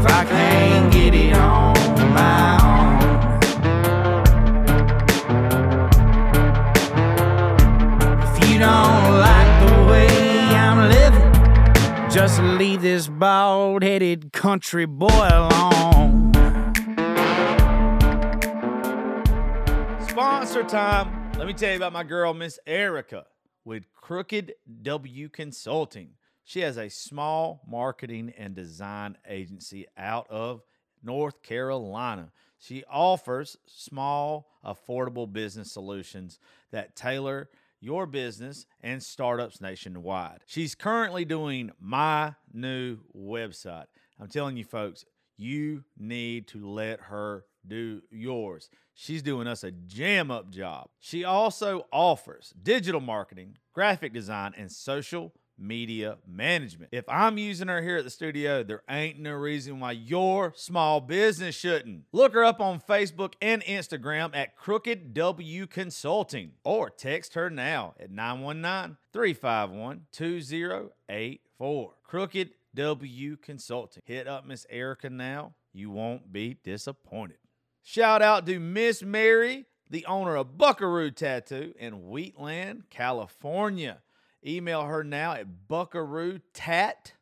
If I can't get it on my own. If you don't like the way I'm living, just leave this bald headed country boy alone. Sponsor time. Let me tell you about my girl, Miss Erica, with Crooked W Consulting. She has a small marketing and design agency out of North Carolina. She offers small, affordable business solutions that tailor your business and startups nationwide. She's currently doing my new website. I'm telling you, folks, you need to let her do yours. She's doing us a jam up job. She also offers digital marketing, graphic design, and social media management. If I'm using her here at the studio, there ain't no reason why your small business shouldn't. Look her up on Facebook and Instagram at Crooked W Consulting or text her now at 919 351 2084. Crooked W Consulting. Hit up Miss Erica now. You won't be disappointed. Shout out to Miss Mary, the owner of Buckaroo Tattoo in Wheatland, California. Email her now at buckaroo tat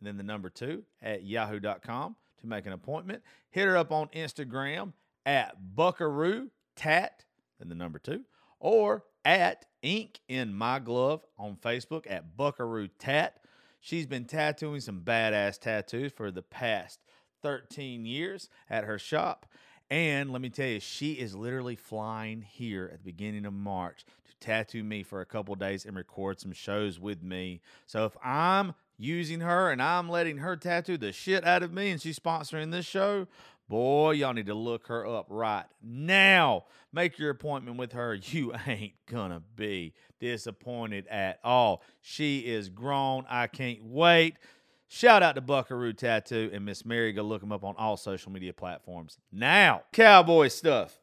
and then the number two at yahoo.com to make an appointment. Hit her up on Instagram at buckaroo tat and the number two or at ink in my glove on Facebook at buckaroo tat. She's been tattooing some badass tattoos for the past 13 years at her shop. And let me tell you, she is literally flying here at the beginning of March tattoo me for a couple days and record some shows with me. So if I'm using her and I'm letting her tattoo the shit out of me and she's sponsoring this show, boy, y'all need to look her up right now. Make your appointment with her. You ain't gonna be disappointed at all. She is grown. I can't wait. Shout out to Buckaroo Tattoo and Miss Mary. Go look them up on all social media platforms. Now, cowboy stuff.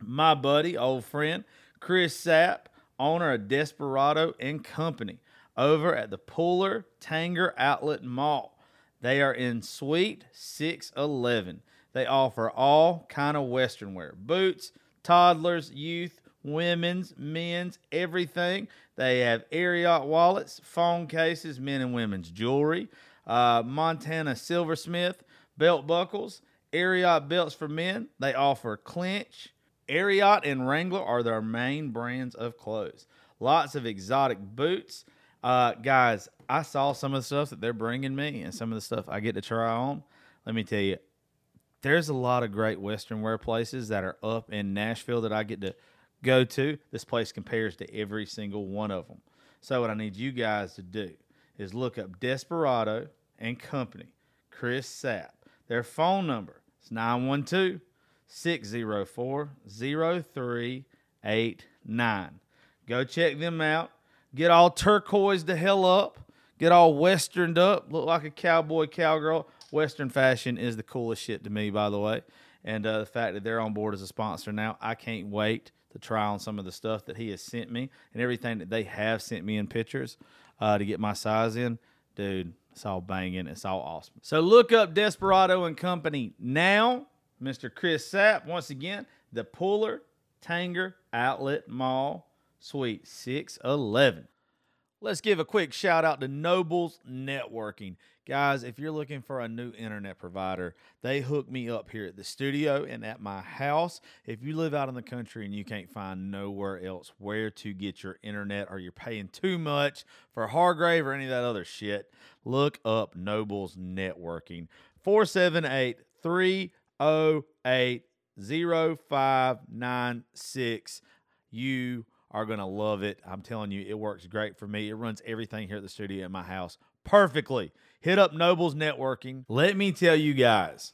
My buddy, old friend, Chris Sapp, owner of Desperado and Company, over at the Pooler Tanger Outlet Mall. They are in Suite 611. They offer all kind of Western wear, boots, toddlers, youth, women's, men's, everything. They have Ariat wallets, phone cases, men and women's jewelry, uh, Montana silversmith, belt buckles, Ariat belts for men. They offer Cinch. Ariat and Wrangler are their main brands of clothes. Lots of exotic boots. Uh, guys, I saw some of the stuff that they're bringing me and some of the stuff I get to try on. Let me tell you, there's a lot of great Western wear places that are up in Nashville that I get to go to. This place compares to every single one of them. So, what I need you guys to do is look up Desperado and Company, Chris Sapp. Their phone number is 912 604 0389. Go check them out. Get all turquoise the hell up. Get all westerned up. Look like a cowboy, cowgirl. Western fashion is the coolest shit to me, by the way. And uh, the fact that they're on board as a sponsor now, I can't wait to try on some of the stuff that he has sent me and everything that they have sent me in pictures uh, to get my size in. Dude, it's all banging. It's all awesome. So look up Desperado and Company now. Mr. Chris Sapp, once again, the Pooler Tanger Outlet Mall, Suite 611. Let's give a quick shout out to Nobles Networking. Guys, if you're looking for a new internet provider, they hook me up here at the studio and at my house. If you live out in the country and you can't find nowhere else where to get your internet or you're paying too much for Hargrave or any of that other shit, look up Nobles Networking. 478 308 0596. You are going to love it. I'm telling you, it works great for me. It runs everything here at the studio at my house perfectly. Hit up Nobles Networking. Let me tell you guys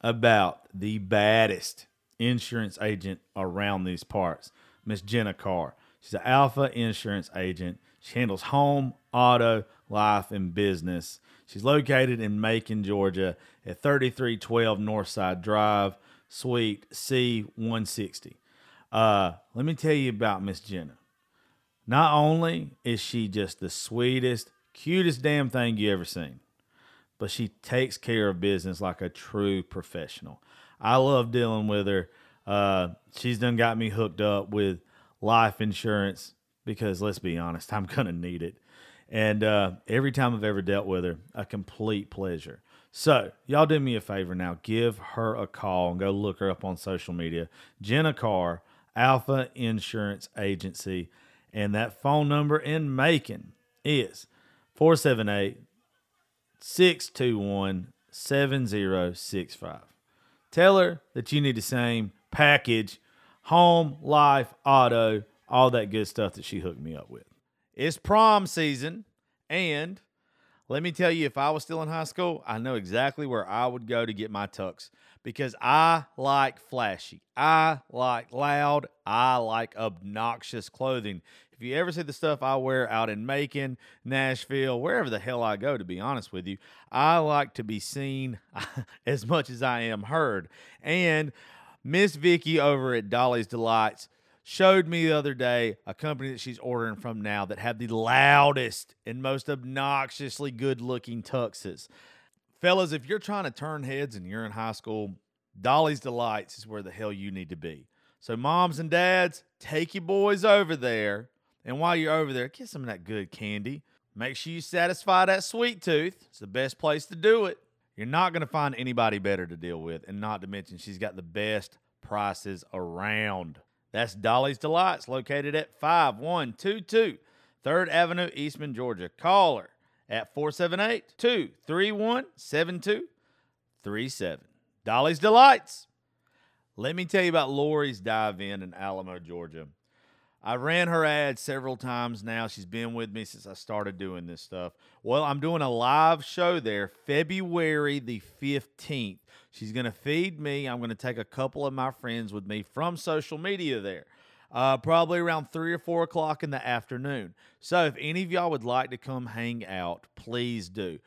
about the baddest insurance agent around these parts, Miss Jenna Carr. She's an alpha insurance agent. She handles home, auto, life, and business. She's located in Macon, Georgia at 3312 Northside Drive, Suite C160. Uh, let me tell you about Miss Jenna. Not only is she just the sweetest, cutest damn thing you ever seen, but she takes care of business like a true professional. I love dealing with her. Uh, she's done got me hooked up with life insurance because let's be honest, I'm gonna need it. And uh, every time I've ever dealt with her, a complete pleasure. So, y'all do me a favor now. Give her a call and go look her up on social media. Jenna Carr, Alfa Insurance Agency. And that phone number in Macon is 478 621 7065. Tell her that you need the same package home, life, auto, all that good stuff that she hooked me up with. It's prom season, and let me tell you, if I was still in high school, I know exactly where I would go to get my tux because I like flashy. I like loud. I like obnoxious clothing. If you ever see the stuff I wear out in Macon, Nashville, wherever the hell I go, to be honest with you, I like to be seen as much as I am heard. And Miss Vicky over at Dolly's Delights showed me the other day a company that she's ordering from now that had the loudest and most obnoxiously good looking tuxes. Fellas, if you're trying to turn heads and you're in high school, Dolly's Delights is where the hell you need to be. So, moms and dads, take your boys over there and while you're over there, get some of that good candy. Make sure you satisfy that sweet tooth. It's the best place to do it. You're not going to find anybody better to deal with, and not to mention, she's got the best prices around. That's Dolly's Delights, located at 5122 3rd Avenue, Eastman, Georgia. Call her at 478 231 7237. Dolly's Delights. Let me tell you about Lori's Dive In in Alamo, Georgia. I ran her ad several times now. She's been with me since I started doing this stuff. Well, I'm doing a live show there February the 15th. She's going to feed me. I'm going to take a couple of my friends with me from social media there. Uh, probably around three or four o'clock in the afternoon. So, if any of y'all would like to come hang out, please do.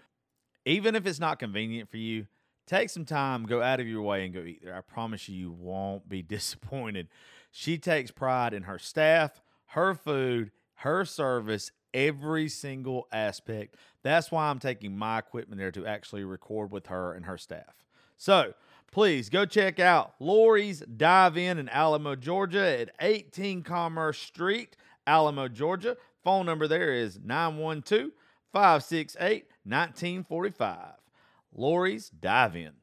Even if it's not convenient for you, take some time, go out of your way, and go eat there. I promise you, you won't be disappointed. She takes pride in her staff, her food, her service, every single aspect. That's why I'm taking my equipment there to actually record with her and her staff. So please go check out Lori's Dive In in Alamo, Georgia at 18 Commerce Street, Alamo, Georgia. Phone number there is 912 568 1945. Lori's Dive In.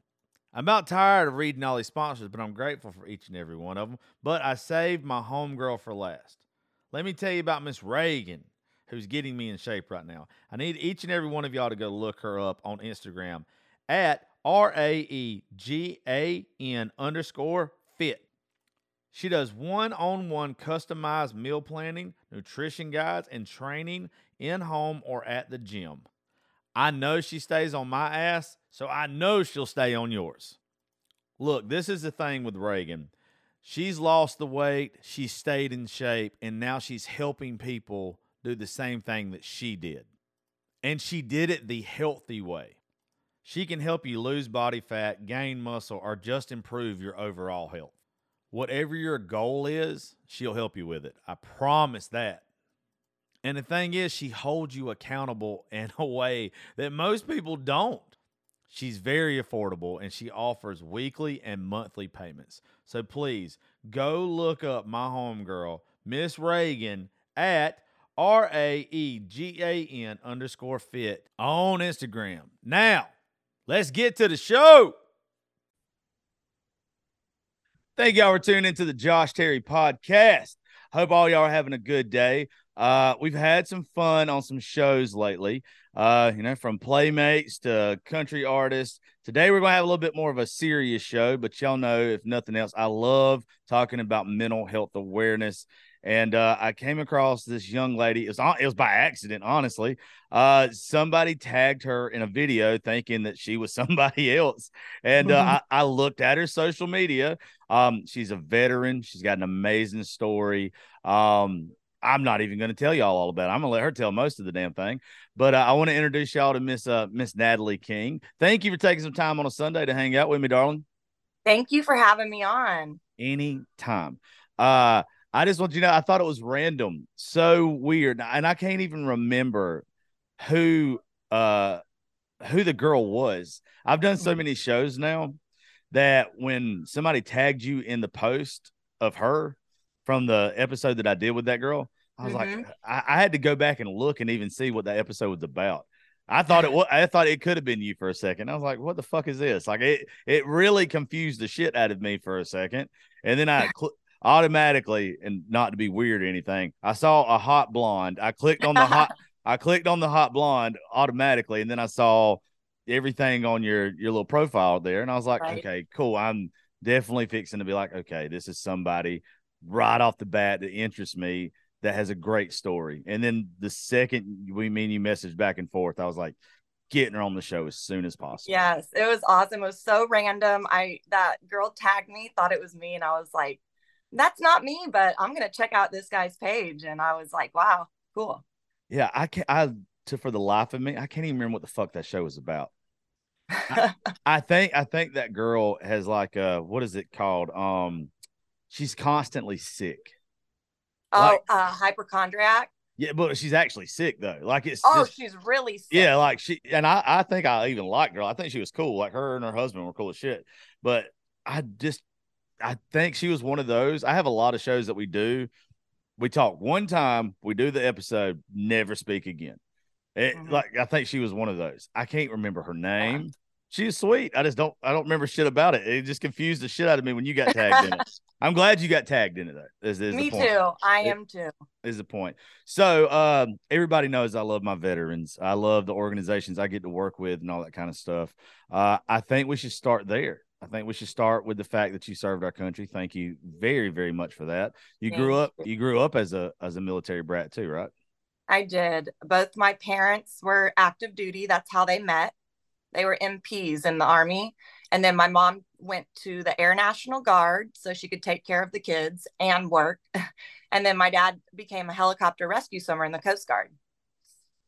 I'm about tired of reading all these sponsors, but I'm grateful for each and every one of them. But I saved my homegirl for last. Let me tell you about Miss Reagan, who's getting me in shape right now. I need each and every one of y'all to go look her up on Instagram at R A E G A N underscore fit. She does one on one customized meal planning, nutrition guides, and training in home or at the gym. I know she stays on my ass, so I know she'll stay on yours. Look, this is the thing with Raegan. She's lost the weight, she stayed in shape, and now she's helping people do the same thing that she did. And she did it the healthy way. She can help you lose body fat, gain muscle, or just improve your overall health. Whatever your goal is, she'll help you with it. I promise that. And the thing is, she holds you accountable in a way that most people don't. She's very affordable and she offers weekly and monthly payments. So please go look up my homegirl, Miss Raegan, at R A E G A N underscore fit on Instagram. Now, let's get to the show. Thank y'all for tuning into the Josh Terry podcast. Hope all y'all are having a good day. Uh, we've had some fun on some shows lately. Uh, you know, from playmates to country artists. Today we're gonna have a little bit more of a serious show, but y'all know, if nothing else, I love talking about mental health awareness and uh, I came across this young lady. It was on, it was by accident, honestly. Uh, somebody tagged her in a video, thinking that she was somebody else, and uh, I, I looked at her social media. Um, she's a veteran. She's got an amazing story. Um, I'm not even going to tell y'all all about it. I'm going to let her tell most of the damn thing. But uh, I want to introduce y'all to Miss uh, Miss Natalie King. Thank you for taking some time on a Sunday to hang out with me, darling. Thank you for having me on. Anytime. Uh, I just want you to know I thought it was random, so weird, and I can't even remember who uh who the girl was. I've done so many shows now that when somebody tagged you in the post of her from the episode that I did with that girl, I was Mhm. like, I, I had to go back and look and even see what that episode was about. I thought it was. I thought it could have been you for a second. I was like, "What the fuck is this?" Like it. It really confused the shit out of me for a second, and then I cl- automatically, and not to be weird or anything, I saw a hot blonde. I clicked on the hot. I clicked on the hot blonde automatically, and then I saw everything on your your little profile there, and I was like, Right. "Okay, cool." I'm definitely fixing to be like, "Okay, this is somebody right off the bat that interests me." That has a great story, and then the second we mean you message back and forth, I was like, getting her on the show as soon as possible. Yes, it was awesome. It was so random. I that girl tagged me, thought it was me, and I was like, "That's not me," but I'm gonna check out this guy's page. And I was like, "Wow, cool." Yeah, I can't. I to for the life of me, I can't even remember what the fuck that show was about. I think I think that girl has like uh what is it called? Um, she's constantly sick. oh, Like- uh, hypochondriac. Yeah, but she's actually sick though. Like it's Oh, just she's really sick. yeah, like she and I I think I even liked her. I think she was cool. Like her and her husband were cool as shit. But I just I think she was one of those. I have a lot of shows that we do. We talk one time, we do the episode, never speak again. It, Mhm. Like I think she was one of those. I can't remember her name. She was sweet. I just don't. I don't remember shit about it. It just confused the shit out of me when you got tagged in it. I'm glad you got tagged in it though. Is, is Me the point too. I It- am too. is the point. So um, everybody knows I love my veterans. I love the organizations I get to work with and all that kind of stuff. Uh, I think we should start there. I think we should start with the fact that you served our country. Thank you very, very much for that. You grew up. You grew up as a as a military brat too, right? I did. Both my parents were active duty. That's how they met. They were MPs in the Army. And then my mom went to the Air National Guard so she could take care of the kids and work. And then my dad became a helicopter rescue swimmer in the Coast Guard.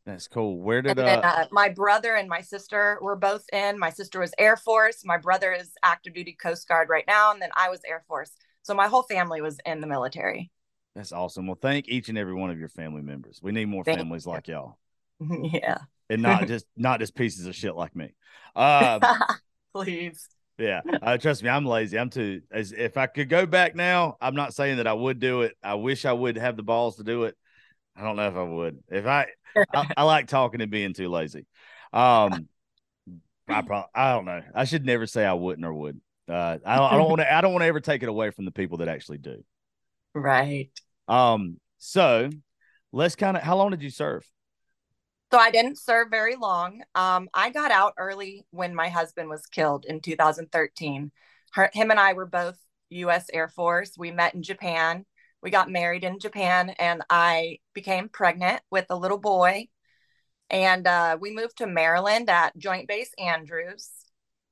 That's cool. Where did then uh, uh, my brother and my sister were both in. My sister was Air Force. My brother is active duty Coast Guard right now. And then I was Air Force. So my whole family was in the military. that's awesome. Well, thank each and every one of your family members. We need more Thank families like y'all, yeah. and not just not just pieces of shit like me. Um, Please. Yeah, uh, trust me, I'm lazy. I'm too. As if I could go back now, I'm not saying that I would do it. I wish I would have the balls to do it. I don't know if I would. If I, I, I like talking and being too lazy. Um, I probably, I don't know. I should never say I wouldn't or would. Uh, I don't, I don't want to. I don't want to ever take it away from the people that actually do. Right. Um, so let's kind of. How long did you serve? So I didn't serve very long. Um, I got out early when my husband was killed in 2013. Her, him and I were both U.S. Air Force. We met in Japan. We got married in Japan, and I became pregnant with a little boy. And uh, we moved to Maryland at Joint Base Andrews.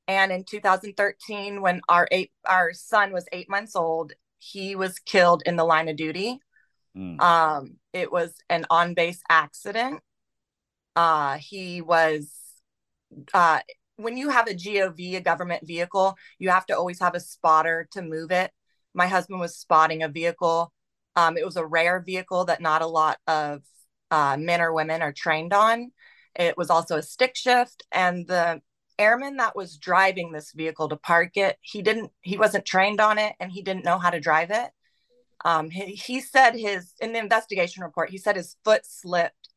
And in 2013, when our eight our son was eight months old, he was killed in the line of duty. Mm, Um, it was an on base accident. Uh, he was, uh, when you have a GOV, a government vehicle, you have to always have a spotter to move it. My husband was spotting a vehicle. Um, it was a rare vehicle that not a lot of uh, men or women are trained on. It was also a stick shift, and the airman that was driving this vehicle to park it, he didn't, he wasn't trained on it, and he didn't know how to drive it. Um, he, he said his in the investigation report, he said his foot slipped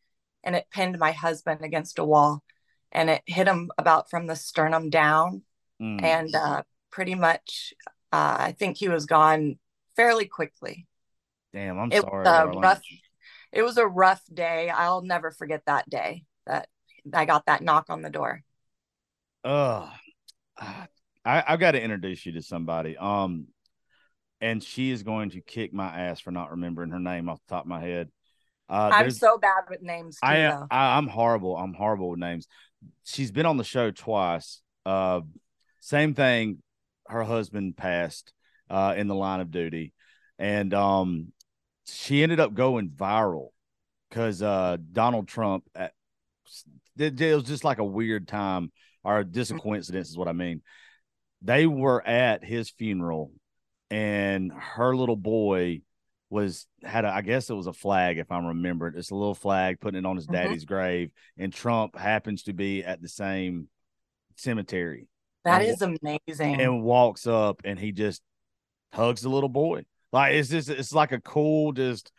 and it pinned my husband against a wall and it hit him about from the sternum down. mm. And uh, pretty much, uh, I think he was gone fairly quickly. damn, I'm It sorry. was a rough, it was a rough day. I'll never forget that day that I got that knock on the door. Ugh. I I've got to introduce you to somebody. Um, and she is going to kick my ass for not remembering her name off the top of my head. Uh, I'm so bad with names too, I, though. I I'm horrible. I'm horrible with names. She's been on the show twice. Uh, same thing. Her husband passed uh, in the line of duty, and um, she ended up going viral because uh, Donald Trump. At, it, it was just like a weird time, or just a coincidence, is what I mean. They were at his funeral, and her little boy was had a, I guess it was a flag if I'm remembering. It's a little flag putting it on his Mhm. daddy's grave, and Trump happens to be at the same cemetery That is amazing. and walks up and he just hugs the little boy. Like it's just it's like a cool just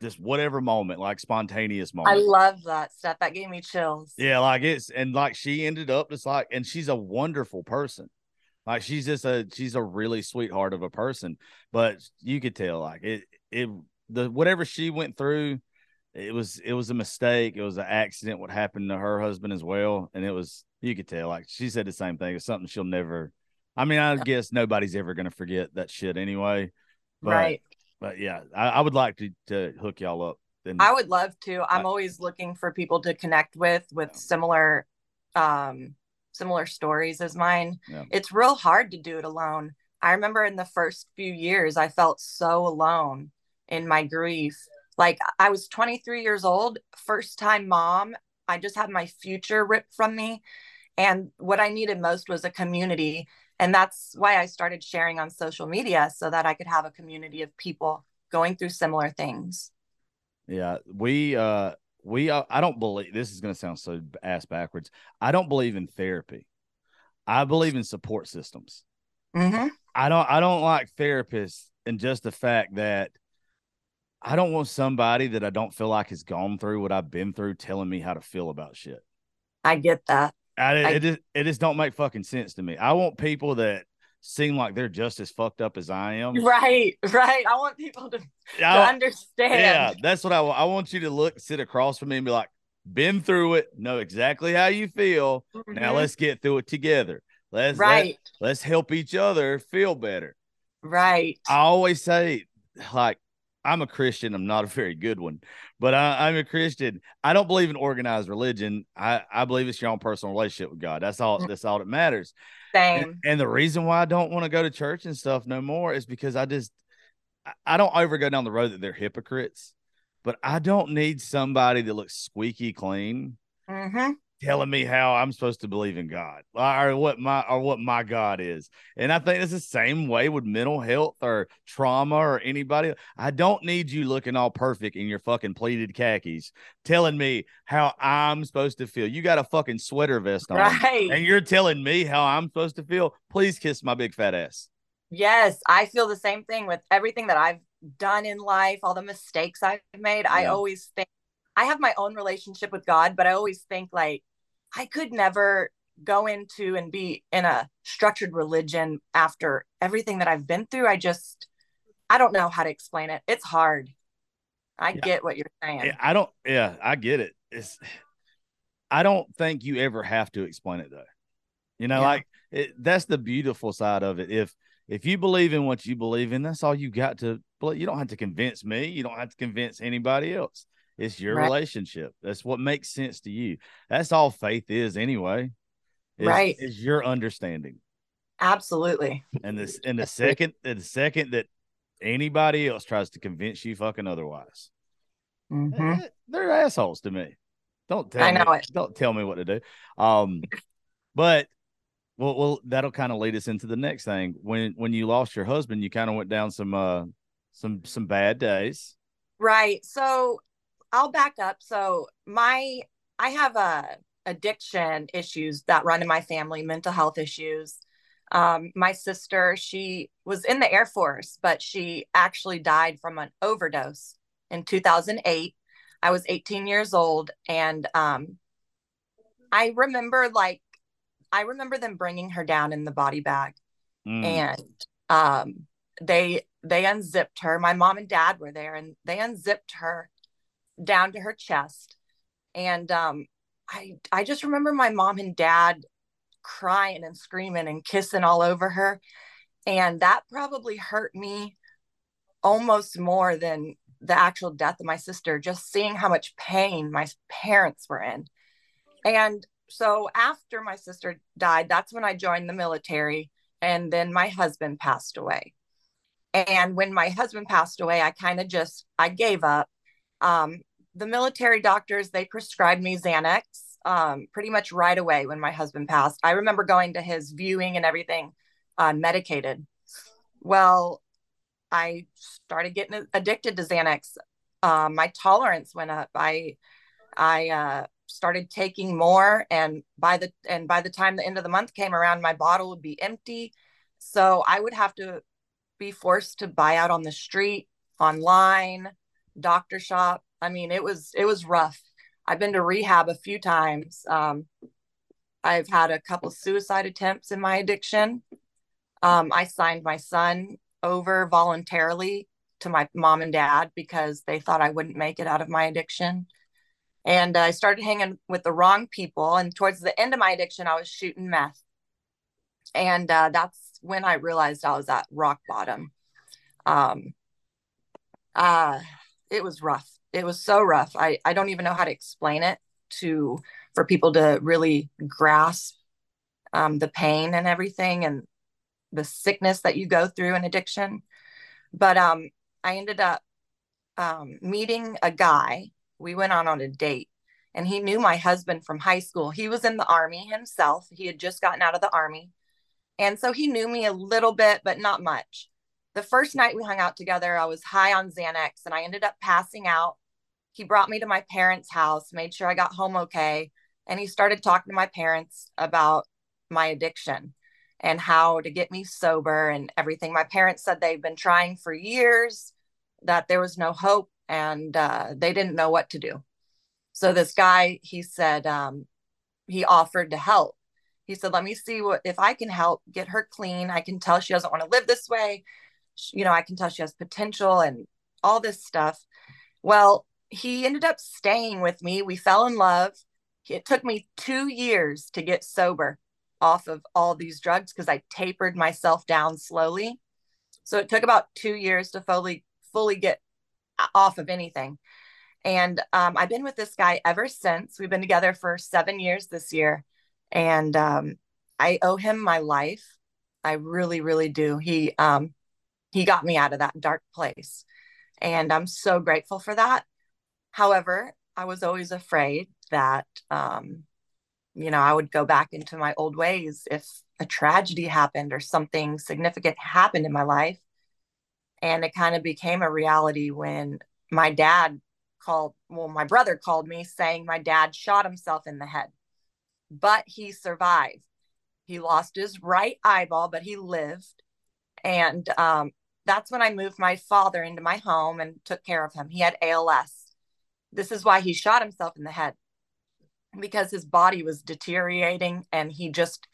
just whatever moment, like spontaneous moment. I love that stuff. That gave me chills. Yeah, like it's and like she ended up just like and she's a wonderful person. Like she's just a she's a really sweetheart of a person. But you could tell like it it the whatever she went through, it was it was a mistake. It was an accident what happened to her husband as well. And it was you could tell like she said the same thing. It's something she'll never I mean, I guess nobody's ever gonna forget that shit anyway. But right. but yeah, I, I would like to to hook y'all up. And I would love to. I'm I- always looking for people to connect with with Yeah. similar um similar stories as mine. Yeah. It's real hard to do it alone. I remember in the first few years I felt so alone in my grief. Like I was 23 years old, first time mom. I just had my future ripped from me and what I needed most was a community and that's why I started sharing on social media so that I could have a community of people going through similar things. Yeah, we uh we uh, I don't believe this is going to sound so ass backwards. I don't believe in therapy. I believe in support systems. Mhm. I don't I don't like therapists and just the fact that I don't want somebody that I don't feel like has gone through what I've been through telling me how to feel about shit. I get that. I, I- it just it just don't make fucking sense to me. I want people that seem like they're just as fucked up as I am. Right, right. I want people to, to I- understand. Yeah, that's what I want. I want you to look, sit across from me, and be like, "Been through it, know exactly how you feel. Now Mhm. let's get through it together. Let's let, let's help each other feel better." right. I always say, like, I'm a Christian. I'm not a very good one, but I, I'm a Christian. I don't believe in organized religion. I, I believe it's your own personal relationship with God. That's all. That's all that matters. Same. And, and the reason why I don't want to go to church and stuff no more is because I just I- I don't ever go down the road that they're hypocrites, but I don't need somebody that looks squeaky clean hmm telling me how I'm supposed to believe in God uh, or what my or what my God is. And I think it's the same way with mental health or trauma or anybody. I don't need you looking all perfect in your fucking pleated khakis telling me how I'm supposed to feel. You got a fucking sweater vest on Right. and you're telling me how I'm supposed to feel, please kiss my big fat ass. Yes, I feel the same thing with everything that I've done in life, all the mistakes I've made. I always think I have my own relationship with God, but I always think like I could never go into and be in a structured religion after everything that I've been through. I just I don't know how to explain it. It's hard. I Yeah. get what you're saying. Yeah, I don't, yeah, I get it. It's, I don't think you ever have to explain it though. You know, Yeah. like it, that's the beautiful side of it. If, if you believe in what you believe in, that's all you got to believe. You don't have to convince me. You don't have to convince anybody else. It's your Right. relationship. That's what makes sense to you. That's all faith is anyway. Is, Right. Is your understanding. Absolutely. And this and the second and the second that anybody else tries to convince you fucking otherwise. Mhm. Eh, They're assholes to me. Don't tell I me. know it. Don't tell me what to do. Um, but well, well, that'll kind of lead us into the next thing. When when you lost your husband, you kind of went down some uh some some bad days. Right. So I'll back up. So my I have a addiction issues that run in my family, mental health issues. Um, my sister, she was in the Air Force, but she actually died from an overdose in 2008. I was 18 years old, and um, I remember like I remember them bringing her down in the body bag Mm, and um they they unzipped her my mom and dad were there and they unzipped her down to her chest and um i i just remember my mom and dad crying and screaming and kissing all over her And that probably hurt me almost more than the actual death of my sister, just seeing how much pain my parents were in. And so after my sister died, that's when I joined the military. And then my husband passed away. And when my husband passed away, I kind of just I gave up. Um, the military doctors they prescribed me Xanax um, pretty much right away when my husband passed. I remember going to his viewing and everything, uh, medicated. Well, I started getting addicted to Xanax. Uh, my tolerance went up. I I uh, started taking more, and by the and by the time the end of the month came around, my bottle would be empty. So I would have to be forced to buy out on the street, online, doctor shop. I mean, it was it was rough. I've been to rehab a few times. Um, I've had a couple suicide attempts in my addiction. Um, I signed my son over voluntarily to my mom and dad because they thought I wouldn't make it out of my addiction. And I started hanging with the wrong people. And towards the end of my addiction, I was shooting meth. And uh, that's when I realized I was at rock bottom. Um, uh, it was rough. It was so rough. I, I don't even know how to explain it to for people to really grasp um, the pain and everything and the sickness that you go through in addiction. But um, I ended up um, meeting a guy. We went on on a date, and he knew my husband from high school. He was in the army himself. He had just gotten out of the army, and so he knew me a little bit, but not much. The first night we hung out together, I was high on Xanax and I ended up passing out. He brought me to my parents' house, made sure I got home okay. And he started talking to my parents about my addiction and how to get me sober and everything. My parents said they've been trying for years, that there was no hope, and uh, they didn't know what to do. So this guy, he said, um, he offered to help. He said, "Let me see what if I can help get her clean. I can tell she doesn't want to live this way. You know, I can tell she has potential and all this stuff." Well, he ended up staying with me. We fell in love. It took me 2 years to get sober off of all these drugs because I tapered myself down slowly. So it took about 2 years to fully fully get off of anything. And um, I've been with this guy ever since. We've been together for seven years this year and um, I owe him my life. I really, really do. He um, he got me out of that dark place, and I'm so grateful for that. However, I was always afraid that um, you know I would go back into my old ways if a tragedy happened or something significant happened in my life, and it kind of became a reality when my dad called. Well, my brother called me saying my dad shot himself in the head but he survived. He lost his right eyeball, but he lived. And um, that's when I moved my father into my home and took care of him. He had ALS. This is why he shot himself in the head because his body was deteriorating and he just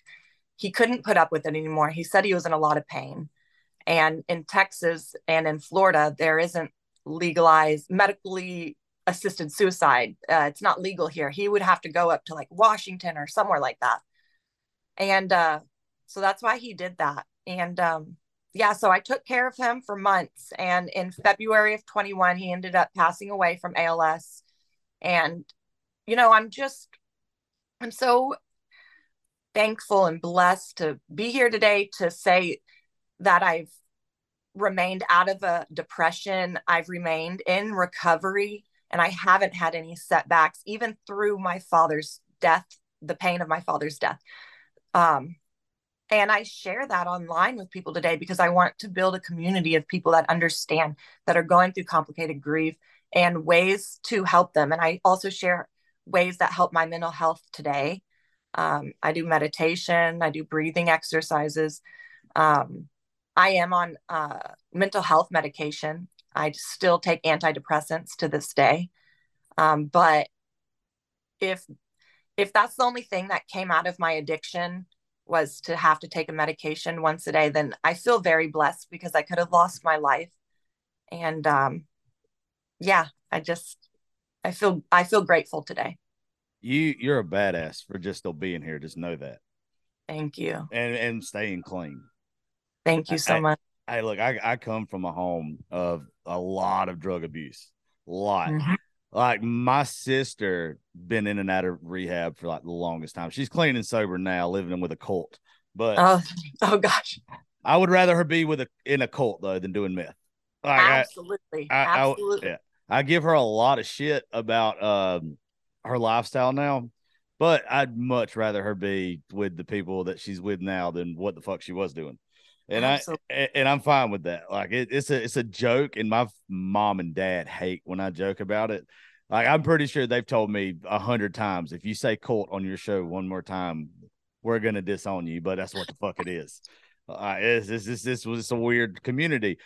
he couldn't put up with it anymore. He said he was in a lot of pain. And in Texas and in Florida, there isn't legalized medically assisted suicide. Uh, it's not legal here. He would have to go up to like Washington or somewhere like that. And uh, so that's why he did that. And um, yeah, so I took care of him for months. And in February of 21, he ended up passing away from ALS. And, you know, I'm just, I'm so thankful and blessed to be here today to say that I've remained out of a depression. I've remained in recovery and I haven't had any setbacks, even through my father's death, the pain of my father's death. Um, and I share that online with people today because I want to build a community of people that understand that are going through complicated grief and ways to help them. And I also share ways that help my mental health today. Um, I do meditation, I do breathing exercises. Um, I am on uh, mental health medication I still take antidepressants to this day. Um, but if if that's the only thing that came out of my addiction was to have to take a medication once a day, then I feel very blessed because I could have lost my life. And um, yeah, I just I feel I feel grateful today. You you're a badass for just still being here. Just know that. Thank you. And and staying clean. Thank you so I- much. Hey, look, I, I come from a home of a lot of drug abuse. A lot. Mhm. Like my sister been in and out of rehab for like the longest time. She's clean and sober now, living with a cult. But Oh, oh gosh. I would rather her be with a in a cult though than doing meth. Like, I, Absolutely. I- I- Absolutely. yeah. I give her a lot of shit about um her lifestyle now, but I'd much rather her be with the people that she's with now than what the fuck she was doing. And Absolutely. I and I'm fine with that. Like it, it's a it's a joke, and my mom and dad hate when I joke about it. Like I'm pretty sure they've told me a hundred times if you say cult on your show one more time, we're gonna disown you. But that's what the fuck it is. Uh, it's, it's, it's, this was a weird community,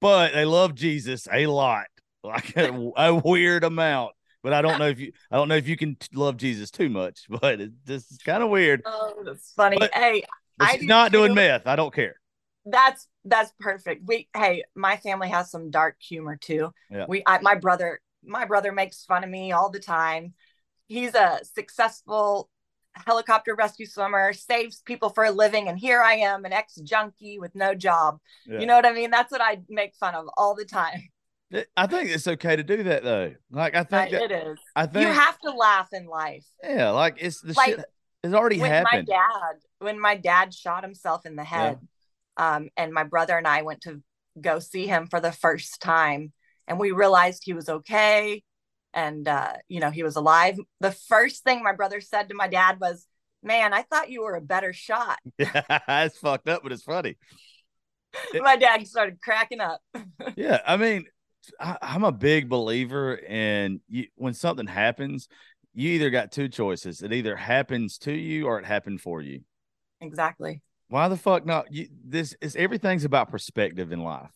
but they love Jesus a lot, like a, a weird amount. But I don't know if you I don't know if you can t- love Jesus too much. But it just is kind of weird. Oh, that's funny. But- hey, But I she's do not doing too. meth. I don't care. That's that's perfect. We hey, my family has some dark humor too. Yeah. We I, my brother my brother makes fun of me all the time. He's a successful helicopter rescue swimmer, saves people for a living, and here I am, an ex junkie with no job. Yeah. You know what I mean? That's what I make fun of all the time. I think it's okay to do that though. Like I think that, it is. I think You have to laugh in life. yeah, like it's the Like, shit has already when happened. my dad when my dad shot himself in the head um and my brother and i went to go see him for the first time and we realized he was okay and uh you know he was alive the first thing my brother said to my dad was man i thought you were a better shot Yeah, it's fucked up, but it's funny. My dad started cracking up Yeah, I mean, I, I'm a big believer in you, when something happens, you either got two choices. It either happens to you or it happened for you. exactly Why the fuck not? You, this is everything's about perspective in life.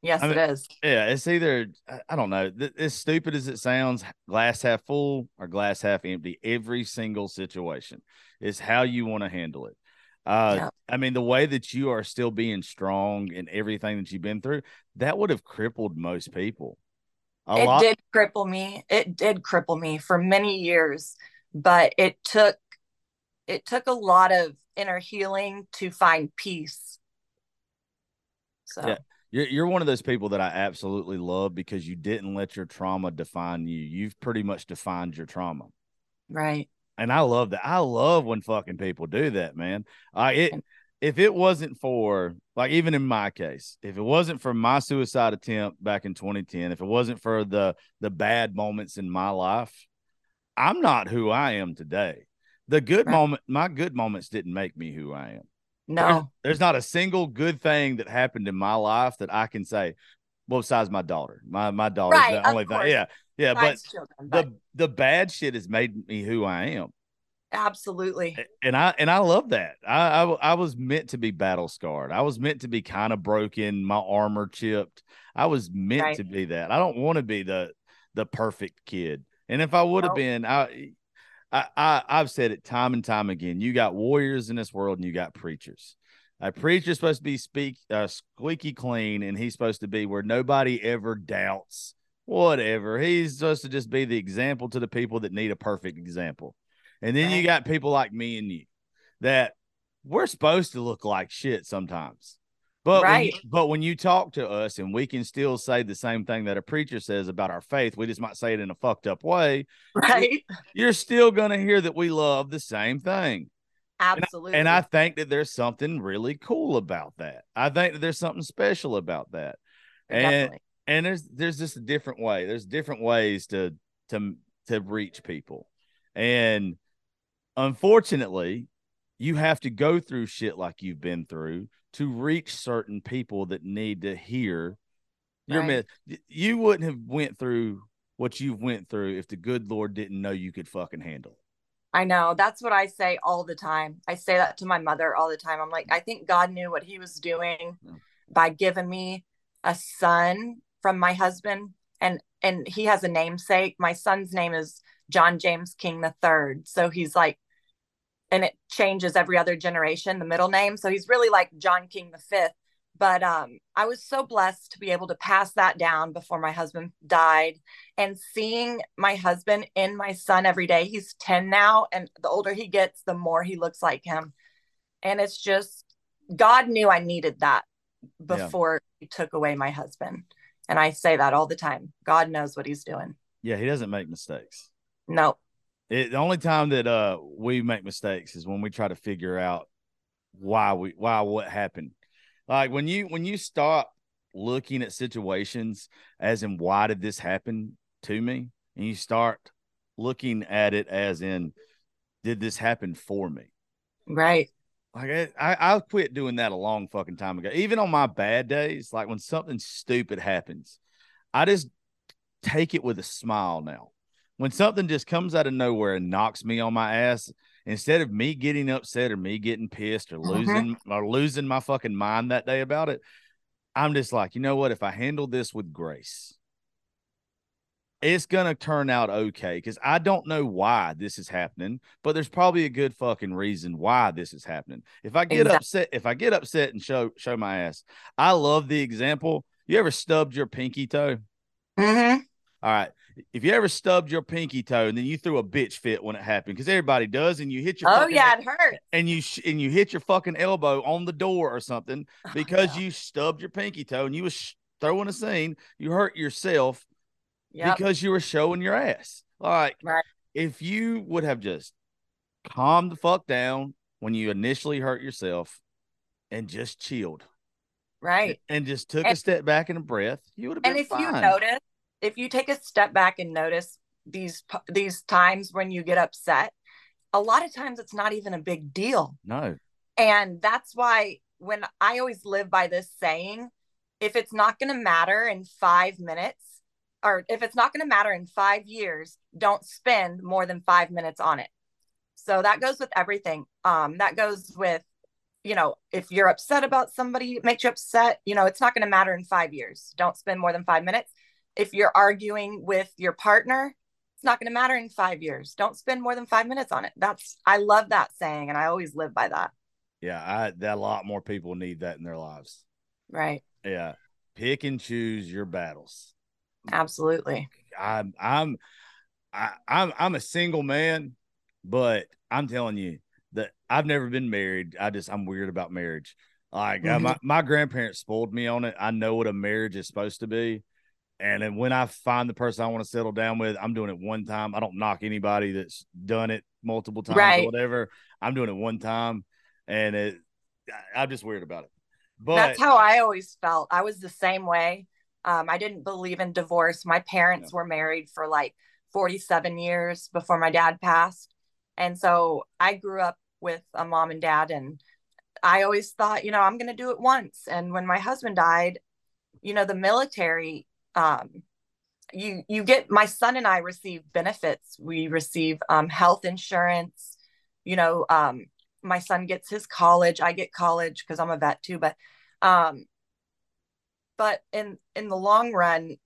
yes I mean- it is Yeah, it's either I- don't know. th- As stupid as it sounds, glass half full or glass half empty. Every single situation is how you want to handle it. Uh, Yeah. I mean, the way that you are still being strong in everything that you've been through, that would have crippled most people. A it lot. did cripple me it did cripple me for many years but it took it took a lot of inner healing to find peace so Yeah. You're, you're one of those people that I absolutely love because you didn't let your trauma define you. You've pretty much defined your trauma. right and I love that. I love when fucking people do that, man. I it if it wasn't for like even in my case, if it wasn't for my suicide attempt back in 2010, if it wasn't for the the bad moments in my life, I'm not who I am today. The good Right. moment, my good moments didn't make me who I am. no There's not a single good thing that happened in my life that I can say. Well, besides my daughter, my my daughter's Right, the only thing. course. Yeah, yeah, but children, the the bad shit has made me who I am absolutely and I and I love that. I, I I was meant to be battle scarred. I was meant to be kind of broken, my armor chipped. I was meant Right. to be that. I don't want to be the the perfect kid. And if I would have Nope. been, I, I I I've said it time and time again. You got warriors in this world, and you got preachers. A preacher's supposed to be speak uh, squeaky clean, and he's supposed to be where nobody ever doubts whatever. He's supposed to just be the example to the people that need a perfect example. And then you got people like me and you that we're supposed to look like shit sometimes. But when you- but when you talk to us and we can still say the same thing that a preacher says about our faith, we just might say it in a fucked up way. right You're still going to hear that we love the same thing. absolutely And I think that there's something really cool about that. I think that there's something special about that. And definitely and there's there's just a different way. There's different ways to to to reach people. And unfortunately, you have to go through shit like you've been through to reach certain people that need to hear your Right. mess. You wouldn't have went through what you've went through if the good Lord didn't know you could fucking handle. I know. That's what I say all the time. I say that to my mother all the time. I'm like, I think God knew what he was doing by giving me a son from my husband and and he has a namesake. My son's name is John James King the third. So he's like and it changes every other generation, the middle name. So he's really like John King the fifth. But um, I was so blessed to be able to pass that down before my husband died and seeing my husband in my son every day. He's 10 now, and the older he gets, the more he looks like him. And it's just, God knew I needed that. before he took away my husband. And I say that all the time. God knows what he's doing. Yeah, he doesn't make mistakes. No. It, the only time that uh we make mistakes is when we try to figure out why we why what happened. Like when you when you stop looking at situations as in why did this happen to me and you start looking at it as in did this happen for me Right. like I, I I quit doing that a long fucking time ago even on my bad days like when something stupid happens i just take it with a smile now when something just comes out of nowhere and knocks me on my ass instead of me getting upset or me getting pissed or Mhm. losing or losing my fucking mind that day about it i'm just like you know what if i handle this with grace it's gonna turn out okay because I don't know why this is happening, but there's probably a good fucking reason why this is happening. If I get Exact- upset, if I get upset and show show my ass, I love the example. You ever stubbed your pinky toe? Mm-hmm. All right. If you ever stubbed your pinky toe and then you threw a bitch fit when it happened, because everybody does, and you hit your Oh yeah, it hurts. and you sh- and you hit your fucking elbow on the door or something oh, because yeah. you stubbed your pinky toe and you was sh- throwing a scene, you hurt yourself Yep. because you were showing your ass. Like, Right. if you would have just calmed the fuck down when you initially hurt yourself and just chilled Right. and just took a step back and a breath, you would have been And if you fine. notice, if you take a step back and notice these these times when you get upset, a lot of times it's not even a big deal. no, And that's why when I always live by this saying, if it's not going to matter in five minutes, or if it's not going to matter in five years, don't spend more than five minutes on it. So that goes with everything. Um, that goes with, you know, if you're upset about somebody, it makes you upset, you know, it's not going to matter in five years. Don't spend more than five minutes. If you're arguing with your partner, it's not going to matter in five years. Don't spend more than five minutes on it. That's, I love that saying, and I always live by that. yeah, I that a lot more people need that in their lives. Right. Yeah, pick and choose your battles. Absolutely. I'm I'm I, I'm I'm a single man, but I'm telling you that I've never been married. I just I'm weird about marriage. Like uh, Mhm. my my grandparents spoiled me on it. I know what a marriage is supposed to be, and then when I find the person I want to settle down with, I'm doing it one time. I don't knock anybody that's done it multiple times or whatever. I'm doing it one time, and it I- I'm just weird about it. But That's how I always felt. I was the same way. Um, I didn't believe in divorce. My parents were married for like 47 years before my dad passed. And so I grew up with a mom and dad, and I always thought, you know, I'm going to do it once. And when my husband died, you know, the military, um, you you get my son and I receive benefits. We receive um, health insurance. You know, um, my son gets his college. I get college because I'm a vet too. But um, but in in the long run,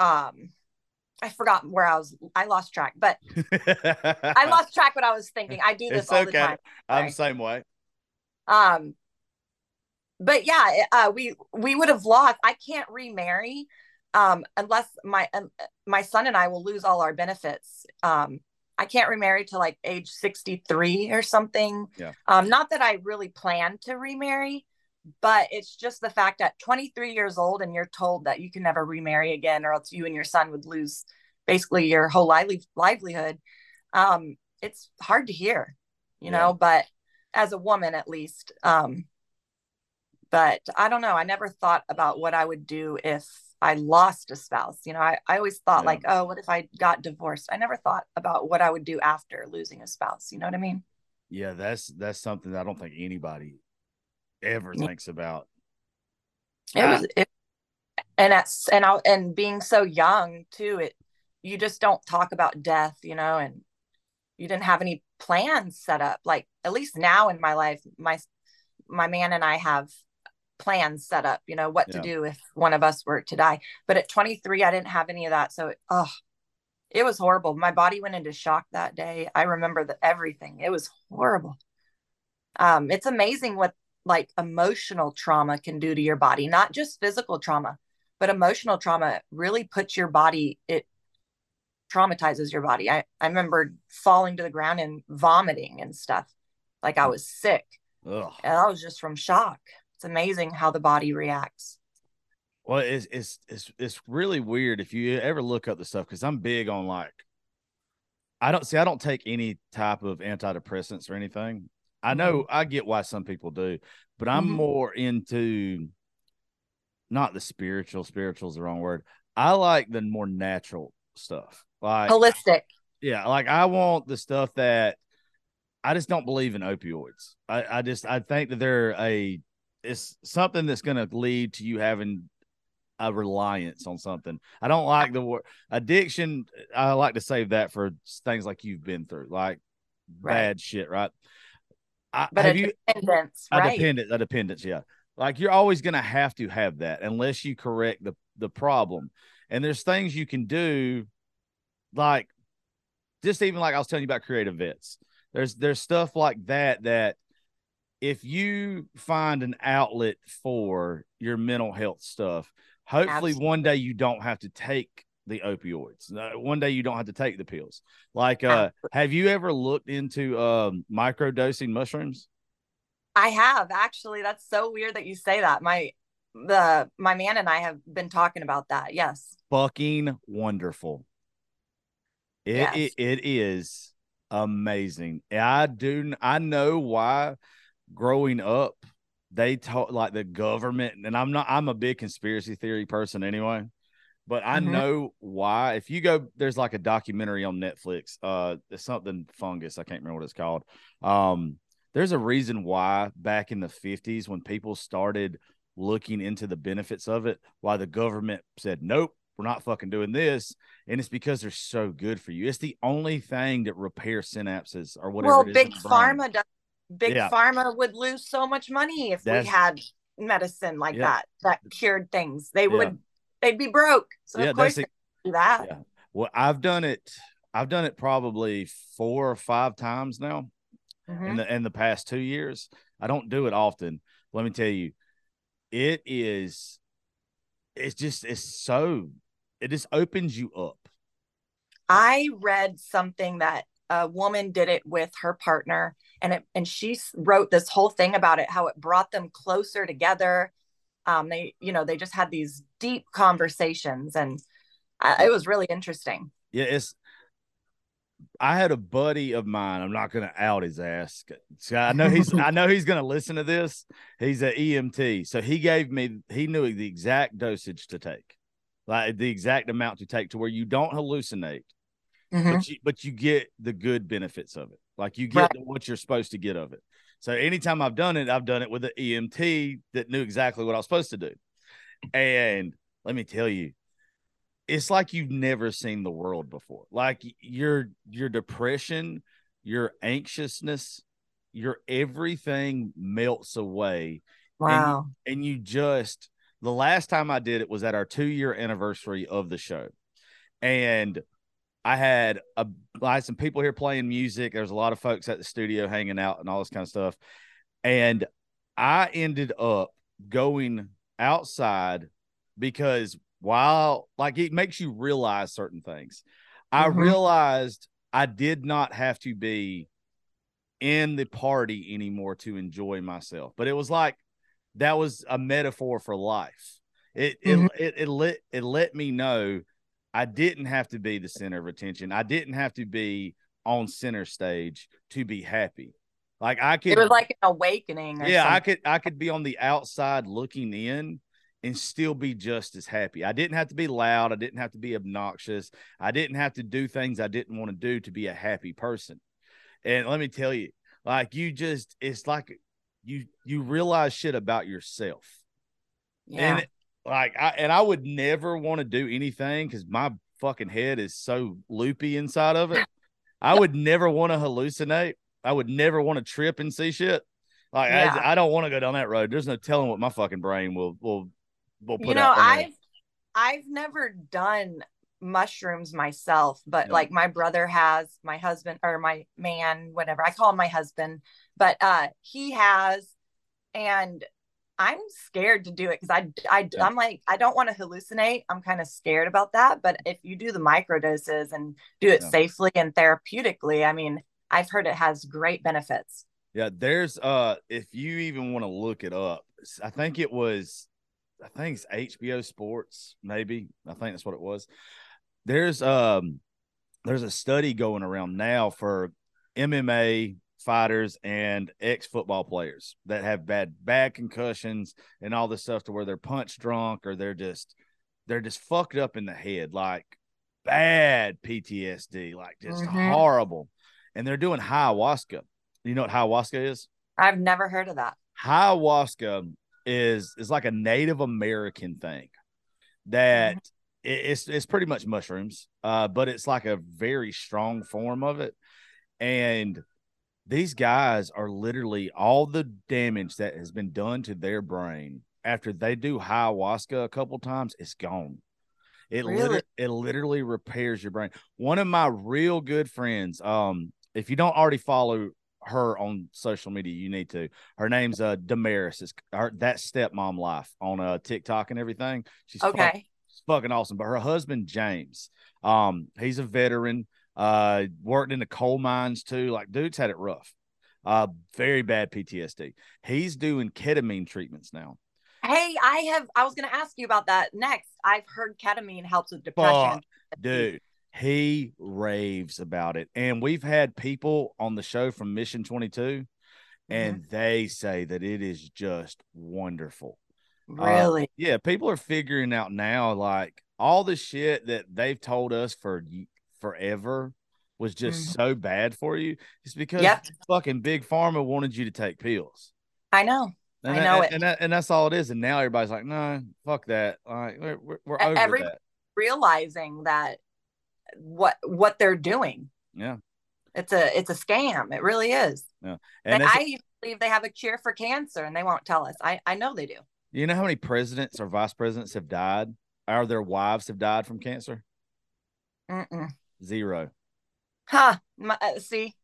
um, I forgot where I was. I lost track. But I lost track what I was thinking. I do this It's all the okay. time. I'm the same way. Um, but yeah, uh, we we would have lost. I can't remarry, um, unless my um, my son and I will lose all our benefits. Um, I can't remarry to like age sixty three or something. Yeah. Um, not that I really plan to remarry, but it's just the fact that twenty three years old and you're told that you can never remarry again, or else you and your son would lose basically your whole lively livelihood. Um, it's hard to hear, you Yeah. know. But as a woman, at least, um, but I don't know. I never thought about what I would do if I lost a spouse. You know, I, I always thought Yeah. like, oh, what if I got divorced? I never thought about what I would do after losing a spouse. You know what I mean? Yeah, that's that's something that I don't think anybody ever Yeah. thinks about. It Ah. was, it, and that's and I and being so young too. It you just don't talk about death, you know, and you didn't have any plans set up. Like at least now in my life, my my man and I have plans set up. You know what to do if one of us were to die. But at 23, I didn't have any of that. So oh, it was horrible. My body went into shock that day. I remember the everything. It was horrible. Um, it's amazing what like emotional trauma can do to your body, not just physical trauma, but emotional trauma really puts your body, it traumatizes your body. I, I remember falling to the ground and vomiting and stuff. Like I was sick. Ugh. And that was just from shock. It's amazing how the body reacts. Well, it's it's it's it's really weird if you ever look up the stuff because I'm big on like I don't see I don't take any type of antidepressants or anything. I know Mm-hmm. I get why some people do, but I'm Mhm. more into not the spiritual. Spiritual is the wrong word. I like the more natural stuff. Like Holistic. yeah, like I want the stuff that I just don't believe in opioids. I, I just I think that they're a it's something that's going to lead to you having a reliance on something. I don't like the word addiction. I like to save that for things like you've been through, like Right. bad shit, right? I, But have a you dependence, a right? dependence, a dependence, yeah. Like you're always going to have to have that unless you correct the the problem. And there's things you can do, like just even like I was telling you about creative vets. There's there's stuff like that that if you find an outlet for your mental health stuff, hopefully one day you don't have to take the opioids. One day you don't have to take the pills. Like, uh, have you ever looked into um, microdosing mushrooms? I have actually. That's so weird that you say that. My the my man and I have been talking about that. Yes. fucking wonderful. It, Yes. it it is amazing. I do I know why growing up they taught like the government and I'm not I'm a big conspiracy theory person anyway. But I Mhm. know why. If you go, there's like a documentary on Netflix. Uh, it's something fungus. I can't remember what it's called. Um, there's a reason why back in the 50s when people started looking into the benefits of it, why the government said, nope, we're not fucking doing this. And it's because they're so good for you. It's the only thing that repairs synapses or whatever. well, big in the brain. pharma does. Big Yeah. pharma would lose so much money if That's- we had medicine like Yeah. that that cured things. They Yeah. would. They'd be broke. So of course that's they do that. Yeah. Well, I've done it. I've done it probably four or five times now. Mhm. in the in the past two years. I don't do it often. Let me tell you, it is. It's just it's so. It just opens you up. I read something that a woman did it with her partner and it and she wrote this whole thing about it how it brought them closer together um they you know they just had these deep conversations and I, it was really interesting Yeah, it's. I had a buddy of mine. I'm not going to out his ass. I know he's. I know he's going to listen to this. He's an EMT, so he gave me. He knew the exact dosage to take, like the exact amount to take, to where you don't hallucinate. Mhm. but you but you get the good benefits of it. Like you get Right. the- what you're supposed to get of it. So anytime I've done it, I've done it with an EMT that knew exactly what I was supposed to do. And let me tell you, it's like you've never seen the world before. Like your your depression, your anxiousness, your everything melts away wow and you just the last time I did it was at our two year anniversary of the show, and I had a I had some people here playing music. There's a lot of folks at the studio hanging out and all this kind of stuff, and I ended up going outside because while like it makes you realize certain things, I Mhm. realized I did not have to be in the party anymore to enjoy myself, but it was like that was a metaphor for life. It Mhm. it, it it let it let me know I didn't have to be the center of attention. I didn't have to be on center stage to be happy. Like I could it was like an awakening or yeah, I could I could be on the outside looking in and still be just as happy. I didn't have to be loud, I didn't have to be obnoxious. I didn't have to do things I didn't want to do to be a happy person. And let me tell you, like you just it's like you you realize shit about yourself. yeah And like I and I would never want to do anything because my fucking head is so loopy inside of it. I would never want to hallucinate. I would never want to trip and see shit. Like Yeah. I, I don't want to go down that road. There's no telling what my fucking brain will will will put you know i've i've never done mushrooms myself but Yeah. like my brother has my husband or my man whatever i call him my husband but uh he has and i'm scared to do it because i i Yeah. i'm like i don't want to hallucinate i'm kind of scared about that but if you do the micro doses and do it Yeah. safely and therapeutically i mean i've heard it has great benefits Yeah, there's uh if you even want to look it up, I think it was I think it's HBO Sports, maybe. I think that's what it was. There's um there's a study going around now for MMA fighters and ex football players that have bad bad concussions and all this stuff to where they're punch drunk or they're just they're just fucked up in the head like bad PTSD like just Mhm. horrible and they're doing ayahuasca you know what ayahuasca is I've never heard of that. ayahuasca is is like a Native American thing that it- it's it's pretty much mushrooms, uh, but it's like a very strong form of it. And these guys are literally all the damage that has been done to their brain after they do ayahuasca a couple times, it's gone. It Really? literally it literally repairs your brain. One of my real good friends, um, if you don't already follow her on social media, you need to. Her name's uh Damaris. It's her that stepmom life on uh TikTok and everything. She's Okay. she's fucking awesome. But her husband James, um, he's a veteran. Uh, worked in the coal mines too. Like, dude's had it rough. Uh, very bad PTSD. He's doing ketamine treatments now. Hey, I have. I was going to ask you about that next. I've heard ketamine helps with depression. dude he raves about it and we've had people on the show from mission 22 and they say that it is just wonderful Uh, Really? yeah people are figuring out now like all the shit that they've told us for forever was just Mhm. so bad for you it's because Yep. fucking big pharma wanted you to take pills I know. and I know and, it. and, that, and that's all it is and now everybody's like no fuck that like we're, we're, we're over every- that Realizing that what what they're doing. yeah It's a it's a scam. It really is. Yeah. And that's- I believe they have a cure for cancer, and they won't tell us. I I know they do. You know how many presidents or vice presidents have died, or their wives have died from cancer? Mm-mm. Zero. Huh? My, uh, see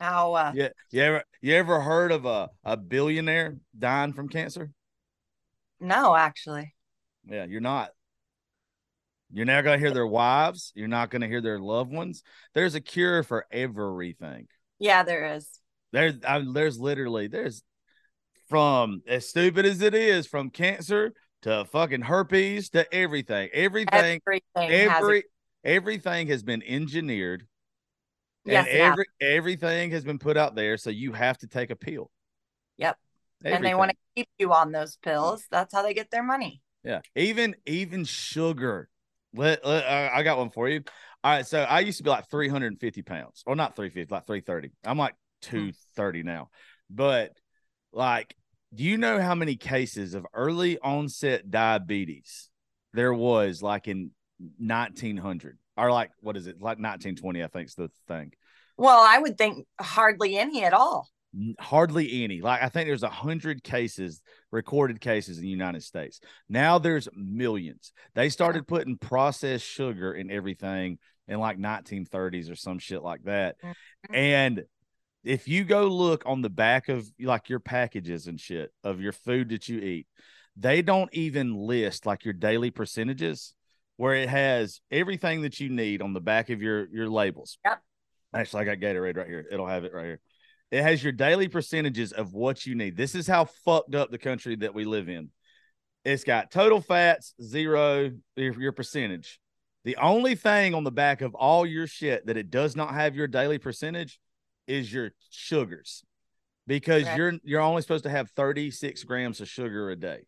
how? Uh, Yeah. You ever you ever heard of a, a billionaire dying from cancer? No, actually. Yeah, you're not. You're not gonna hear their wives. You're not gonna hear their loved ones. There's a cure for everything. Yeah, there is. There's I, there's literally there's from as stupid as it is, from cancer to fucking herpes to everything. Everything Everything every everything has been engineered yes, and every everything has been put out there so you have to take a pill. Yep. and they want to keep you on those pills. That's how they get their money. yeah. Even even sugar. Let, let- I I got one for you. All right so i used to be like 350 pounds. Or not 350 like 330 i'm like hmm. 230 now. But like do you know how many cases of early onset diabetes there was like in 1900 or like what is it? Like 1920 i think is the thing. Well, I would think hardly any at all. Hardly any. Like i think there's a hundred cases recorded cases in the united states. Now there's millions. They started putting processed sugar in everything in like 1930s or some shit like that. Mhm. and if you go look on the back of like your packages and shit of your food that you eat they don't even list like your daily percentages where it has everything that you need on the back of your your labels Yep. actually i got gatorade right here it'll have it right here it has your daily percentages of what you need. This is how fucked up the country that we live in. It's got total fats, zero, your, your percentage. The only thing on the back of all your shit that it does not have your daily percentage is your sugars. Because Right. you're you're only supposed to have 36 grams of sugar a day.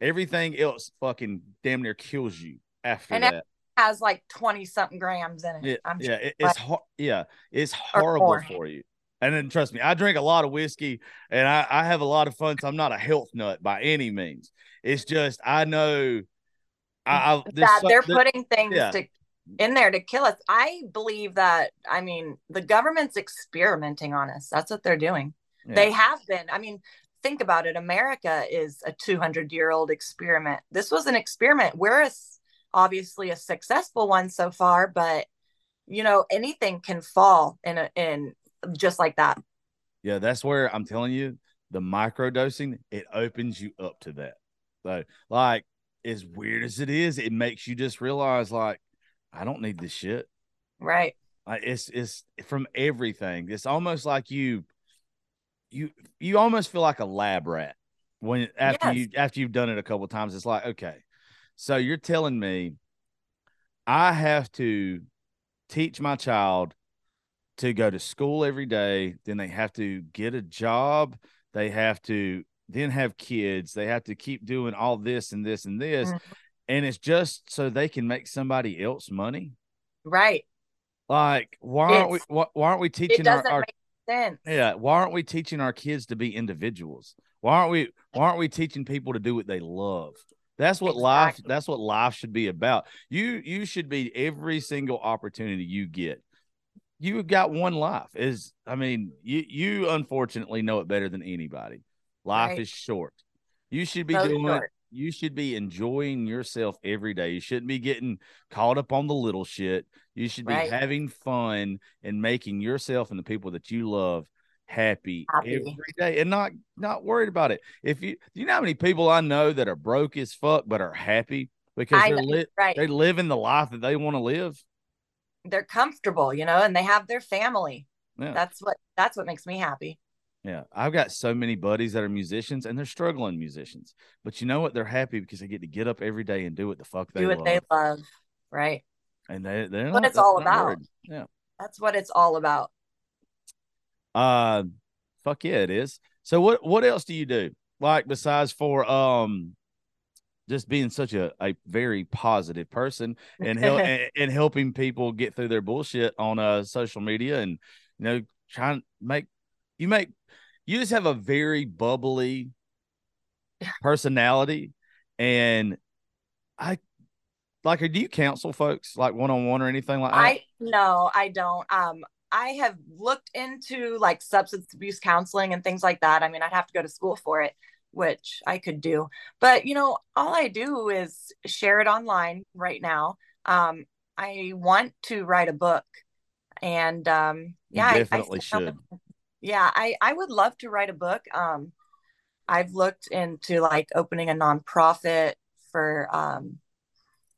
Everything else fucking damn near kills you after And that. Has like twenty something grams in it. Yeah, I'm yeah, sure. it- it's yeah, it's horrible for you. And then trust me, I drink a lot of whiskey and I, I have a lot of fun. So I'm not a health nut by any means. It's just I know I, I that so- they're there- putting things yeah. to in there to kill us. I believe that. I mean, the government's experimenting on us. That's what they're doing. yeah. They have been. I mean, think about it. America is a 200 year old experiment. This was an experiment. We're a obviously a successful one so far, but you know, anything can fall in a, in just like that. yeah, that's where I'm telling you the micro dosing it opens you up to that. So like as weird as it is, it makes you just realize like I don't need this shit. Right. Like it's it's from everything. It's almost like you you you almost feel like a lab rat when after Yes. you after you've done it a couple times. It's like okay, so you're telling me I have to teach my child to go to school every day, then they have to get a job, they have to then have kids, they have to keep doing all this and this and this, Mhm. and it's just so they can make somebody else money. Right. Like, why aren't we? Why, why aren't we teaching our, doesn't our make sense. yeah? Why aren't we teaching our kids to be individuals? Why aren't we? Why aren't we teaching people to do what they love? That's what life. That's what life should be about. You you should be every single opportunity you get. You've got one life. Is I mean, you you unfortunately know it better than anybody. Life Right. is short. You should be So doing short. you should be enjoying yourself every day. You shouldn't be getting caught up on the little shit. You should be Right. having fun and making yourself and the people that you love happy, Happy. every day and not not worried about it. If you you know how many people I know that are broke as fuck but are happy because I they're know, lit right. they're living the life that they want to live. They're comfortable, you know, and they have their family. Yeah. That's what that's what makes me happy. Yeah, I've got so many buddies that are musicians and they're struggling musicians. But you know what? They're happy because they get to get up every day and do what the fuck they Do what love. they love. Right. and they they're What not, it's all about. worried. Yeah. That's what it's all about. Uh fuck yeah, it is. So what what else do you do? Like besides for um just being such a, a very positive person and, hel- and and helping people get through their bullshit on uh social media and you know trying to make you make you just have a very bubbly personality and I like do you counsel folks like one on one or anything like that? I no, I don't. Um, I have looked into like substance abuse counseling and things like that. I mean, I'd have to go to school for it, which I could do. But you know, all I do is share it online right now. Um, I want to write a book, and um, yeah, I- I definitely down should. yeah, I I would love to write a book. Um, I've looked into like opening a nonprofit for um,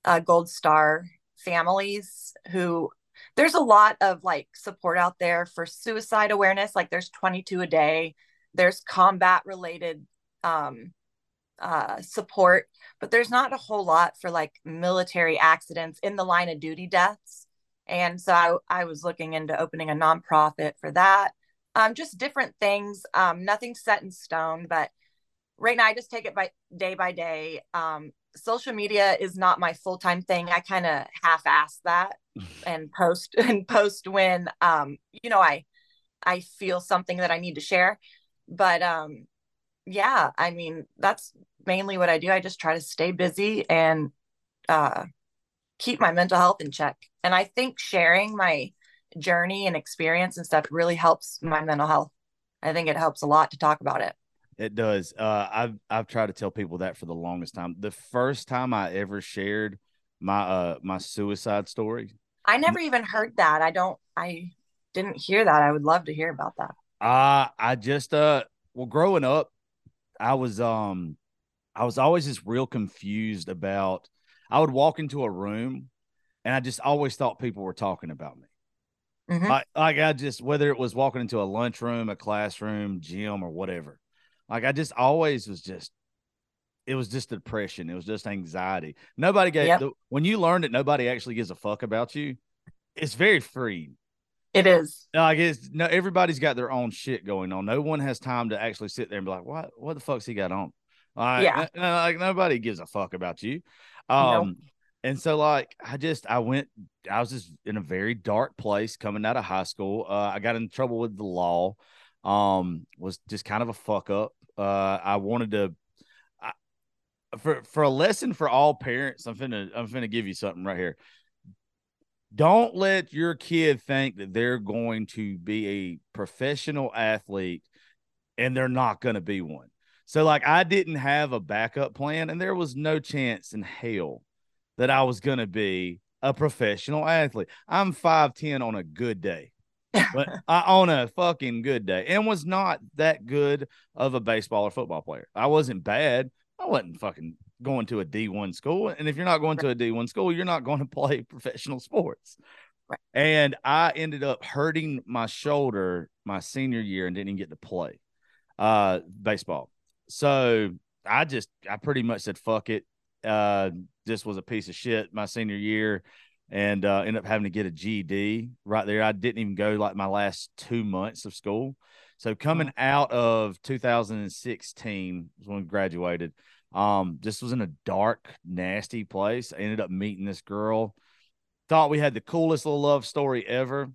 uh, Gold Star families who there's a lot of like support out there for suicide awareness. Like there's 22 a day. There's combat related um, uh, support, but there's not a whole lot for like military accidents in the line of duty deaths. And so I, I was looking into opening a nonprofit for that. Um, just different things. Um, nothing set in stone, but right now I just take it by day by day. Um, social media is not my full time thing. I kind of half ass that and post and post when um, you know I I feel something that I need to share. But um, yeah, I mean that's mainly what I do. I just try to stay busy and uh, keep my mental health in check. And I think sharing my journey and experience and stuff really helps my mental health. I think it helps a lot to talk about it. It does. Uh, I've I've tried to tell people that for the longest time. The first time I ever shared my uh my suicide story, I never even heard that. I don't. I didn't hear that. I would love to hear about that. uh I just uh well growing up, I was um I was always just real confused about. I would walk into a room, and I just always thought people were talking about me. Mhm. Like, like I just whether it was walking into a lunchroom, a classroom, gym, or whatever. Like I just always was just it was just depression. It was just anxiety. Nobody gave Yep. the, when you learn that nobody actually gives a fuck about you, it's very freeing. It is. Like it's no everybody's got their own shit going on. No one has time to actually sit there and be like, what what the fuck's he got on? Like, Yeah. no- like nobody gives a fuck about you. Nope. Um and so like I just I went I was just in a very dark place coming out of high school. Uh I got in trouble with the law. Um was just kind of a fuck up. Uh I wanted to I, for for a lesson for all parents, I'm finna I'm finna give you something right here. Don't let your kid think that they're going to be a professional athlete and they're not going to be one. So like I didn't have a backup plan and there was no chance in hell that I was going to be a professional athlete. I'm 5'10 on a good day. but I on a fucking good day and was not that good of a baseball or football player. I wasn't bad. I wasn't fucking going to a D1 school. And if you're not going to a D1 school, you're not going to play professional sports. Right. And I ended up hurting my shoulder my senior year and didn't even get to play. uh, baseball. So I just I pretty much said fuck it. Uh, this was a piece of shit my senior year, and uh, ended up having to get a GED right there. I didn't even go like my last two months of school. So coming out of 2016 was when we graduated. Um, this was in a dark, nasty place. I ended up meeting this girl. Thought we had the coolest little love story ever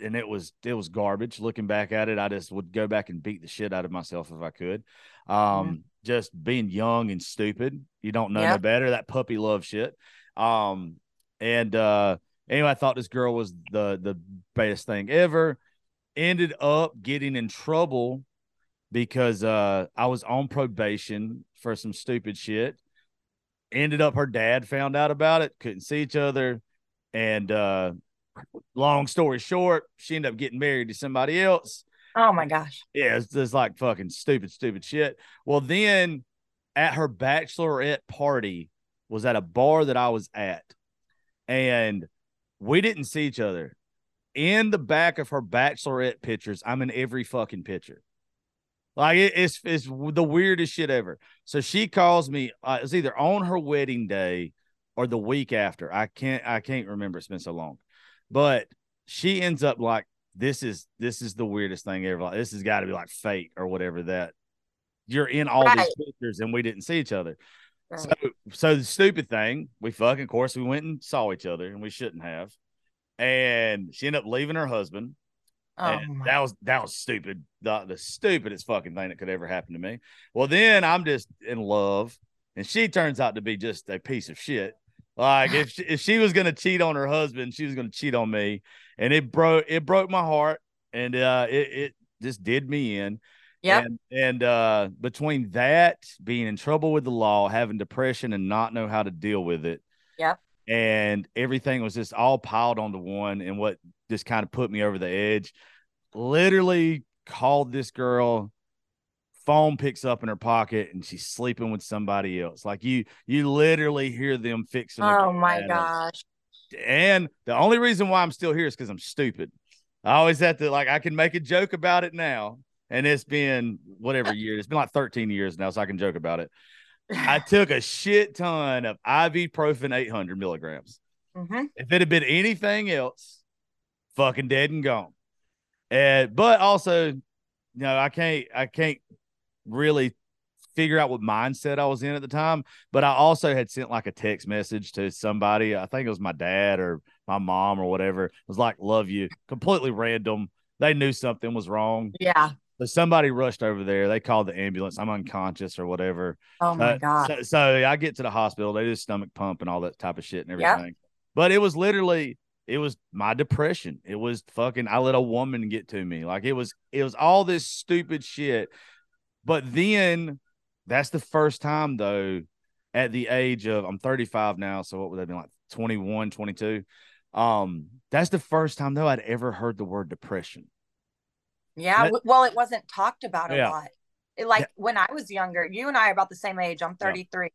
and it was it was garbage. Looking back at it, I just would go back and beat the shit out of myself if I could. Um, just being young and stupid. You don't know no better. That puppy love shit. Um, and uh, anyway, I thought this girl was the the best thing ever. Ended up getting in trouble because uh, I was on probation for some stupid shit. Ended up her dad found out about it, couldn't see each other, and uh, long story short, she ended up getting married to somebody else. Oh my gosh. Yeah, it's just like fucking stupid, stupid shit. Well, then at her bachelorette party was at a bar that I was at, and we didn't see each other. In the back of her bachelorette pictures, I'm in every fucking picture. Like it, it's it's the weirdest shit ever. So she calls me. Uh, it's either on her wedding day or the week after. I can't I can't remember. It's been so long. But she ends up like, this is this is the weirdest thing ever. Like, this has got to be like fate or whatever that you're in all right. these pictures and we didn't see each other. Right. So so the stupid thing, we fucking of course we went and saw each other and we shouldn't have. And she ended up leaving her husband. Oh that was that was stupid. The, the stupidest fucking thing that could ever happen to me. Well, then I'm just in love, and she turns out to be just a piece of shit. Like if she, if she was gonna cheat on her husband, she was gonna cheat on me, and it broke it broke my heart, and uh, it it just did me in. Yeah. And, and uh, between that, being in trouble with the law, having depression, and not know how to deal with it. Yep. And everything was just all piled onto one, and what just kind of put me over the edge. Literally called this girl phone picks up in her pocket and she's sleeping with somebody else. Like you, you literally hear them fixing. Oh my gosh. And the only reason why I'm still here is because I'm stupid. I always have to like I can make a joke about it now. And it's been whatever year. It's been like 13 years now, so I can joke about it. I took a shit ton of ibuprofen 800 milligrams. Mm-hmm. If it had been anything else, fucking dead and gone. And but also, you know, I can't I can't really figure out what mindset I was in at the time. But I also had sent like a text message to somebody. I think it was my dad or my mom or whatever. It was like, love you. Completely random. They knew something was wrong. Yeah. So somebody rushed over there. They called the ambulance. I'm unconscious or whatever. Oh my uh, god! So, so, I get to the hospital. They do stomach pump and all that type of shit and everything. Yep. But it was literally, it was my depression. It was fucking. I let a woman get to me. Like it was, it was all this stupid shit but then that's the first time though at the age of I'm 35 now, so what would that be like 21, 22? Um, that's the first time though I'd ever heard the word depression. Yeah, that, well, it wasn't talked about a yeah. lot. It, like yeah. when I was younger, you and I are about the same age. I'm 33. Yeah.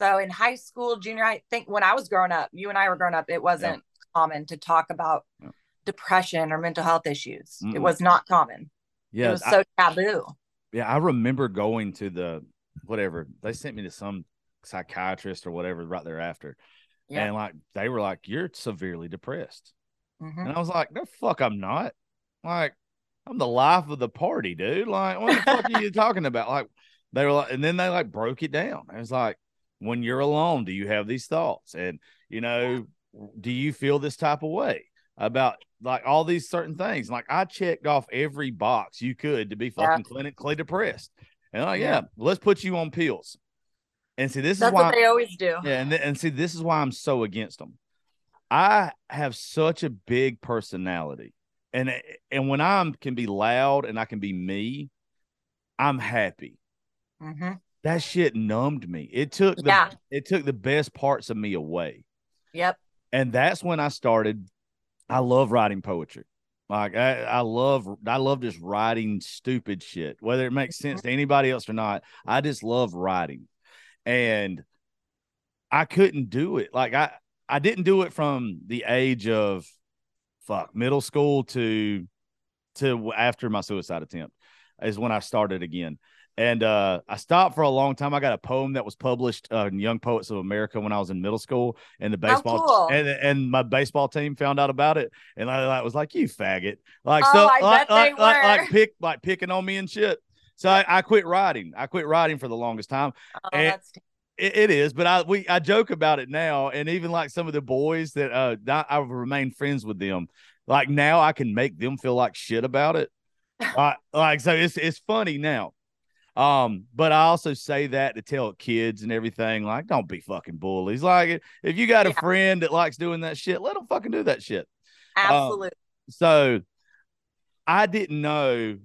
So in high school, junior, I think when I was growing up, you and I were growing up, it wasn't common to talk about depression or mental health issues. Mm-mm. It was not common. Yeah, it was so I, taboo yeah, I remember going to the whatever they sent me to some psychiatrist or whatever right thereafter. Yeah. And like they were like, You're severely depressed. Mm-hmm. And I was like, No fuck, I'm not. Like, I'm the life of the party, dude. Like, what the fuck are you talking about? Like, they were like, and then they like broke it down. It was like, when you're alone, do you have these thoughts? And you know, do you feel this type of way about like all these certain things. Like I checked off every box you could to be fucking yeah. clinically depressed. And like, yeah. yeah, let's put you on pills. And see, this That's is why they always do. Yeah, and and see, this is why I'm so against them. I have such a big personality, and and when I'm can be loud and I can be me, I'm happy. Mm-hmm. That shit numbed me. It took the yeah. it took the best parts of me away. Yep. And that's when I started I love writing poetry. Like I, I love I love just writing stupid shit, whether it makes sense to anybody else or not. I just love writing. And I couldn't do it. Like I I didn't do it from the age of fuck middle school to to after my suicide attempt. is when I started again. And uh, I stopped for a long time. I got a poem that was published uh, in Young Poets of America when I was in middle school, and the baseball cool. and and my baseball team found out about it, and I, I was like, "You faggot!" Like Oh, so, like, like, like, like pick like picking on me and shit. So I, I quit writing. I quit writing for the longest time. Oh, and- that's It, it is, but I we I joke about it now, and even like some of the boys that uh I've remained friends with them. Like now, I can make them feel like shit about it. like, like so, it's it's funny now. Um, but I also say that to tell kids and everything, like, don't be fucking bullies. Like, if you got a Yeah. friend that likes doing that shit, let them fucking do that shit. absolutely. So I didn't know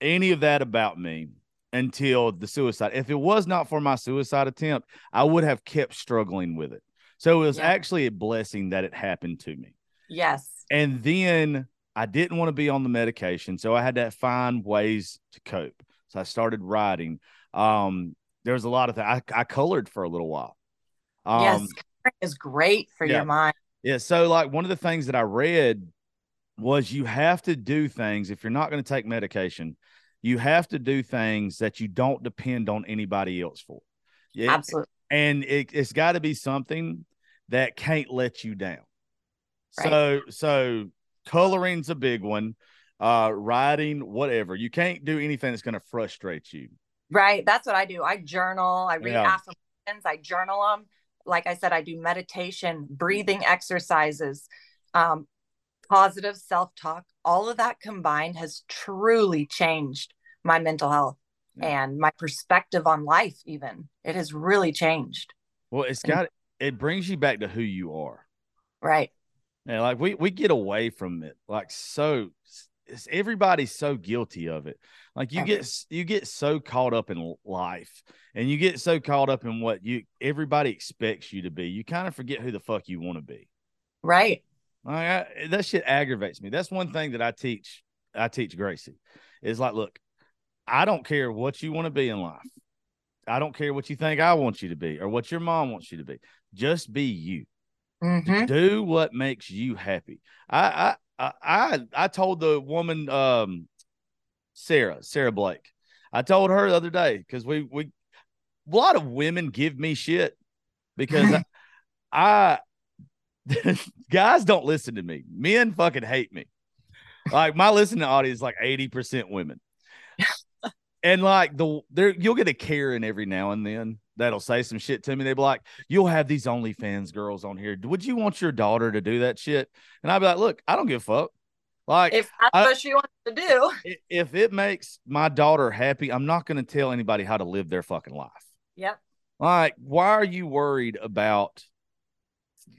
any of that about me until the suicide. If it was not for my suicide attempt, I would have kept struggling with it. So it was Yeah. actually a blessing that it happened to me. yes. And then I didn't want to be on the medication, so I had to find ways to cope. So I started writing. Um, there was a lot of things. I, I colored for a little while. Um, yes. Coloring is great for yeah. your mind. yeah. So, like, one of the things that I read was you have to do things if you're not going to take medication, you have to do things that you don't depend on anybody else for. Yeah. Absolutely. And it, it's got to be something that can't let you down. Right. So, so coloring's a big one. Uh, writing, whatever. You can't do anything that's going to frustrate you. Right. That's what I do. I journal, I read Yeah. affirmations, I journal them. Like I said, I do meditation, breathing exercises, um, positive self talk. All of that combined has truly changed my mental health Yeah. and my perspective on life, even. It has really changed. Well, it's got it brings you back to who you are. Right. Yeah, like we we get away from it. Like so it's, everybody's so guilty of it. Like you get you get so caught up in life and you get so caught up in what you everybody expects you to be. You kind of forget who the fuck you want to be. Right. Like I, that shit aggravates me. That's one thing that I teach. I teach Gracie is like, look, I don't care what you want to be in life. I don't care what you think I want you to be or what your mom wants you to be. Just be you. hmm Do what makes you happy. I I I I told the woman um Sarah, Sarah Blake. I told her the other day because we we a lot of women give me shit because I, I guys don't listen to me. Men fucking hate me. Like my listening audience is like 80% women. and like the there you'll get a Karen every now and then that'll say some shit to me. They'll be like, You'll have these OnlyFans girls on here. Would you want your daughter to do that shit? And I'd be like, Look, I don't give a fuck. Like If that's I- what she wants to do. if it makes my daughter happy, I'm not going to tell anybody how to live their fucking life. Yep. Like, why are you worried about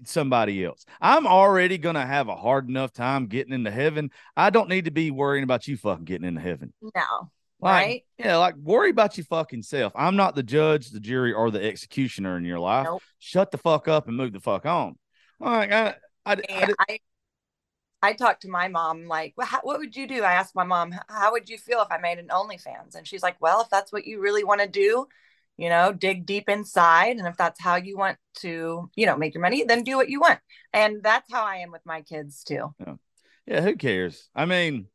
somebody else? I'm already going to have a hard enough time getting into heaven. I don't need to be worrying about you fucking getting into heaven. No. Like, Right. yeah, like worry about your fucking self. I'm not the judge, the jury, or the executioner in your life. Nope. Shut the fuck up and move the fuck on. Like, I, I, I, I, I talked to my mom, like, well, how, what would you do? I asked my mom, how would you feel if I made an OnlyFans? And she's like, well, if that's what you really want to do, you know, dig deep inside. And if that's how you want to, you know, make your money, then do what you want. And that's how I am with my kids too. yeah, Yeah, who cares? I mean,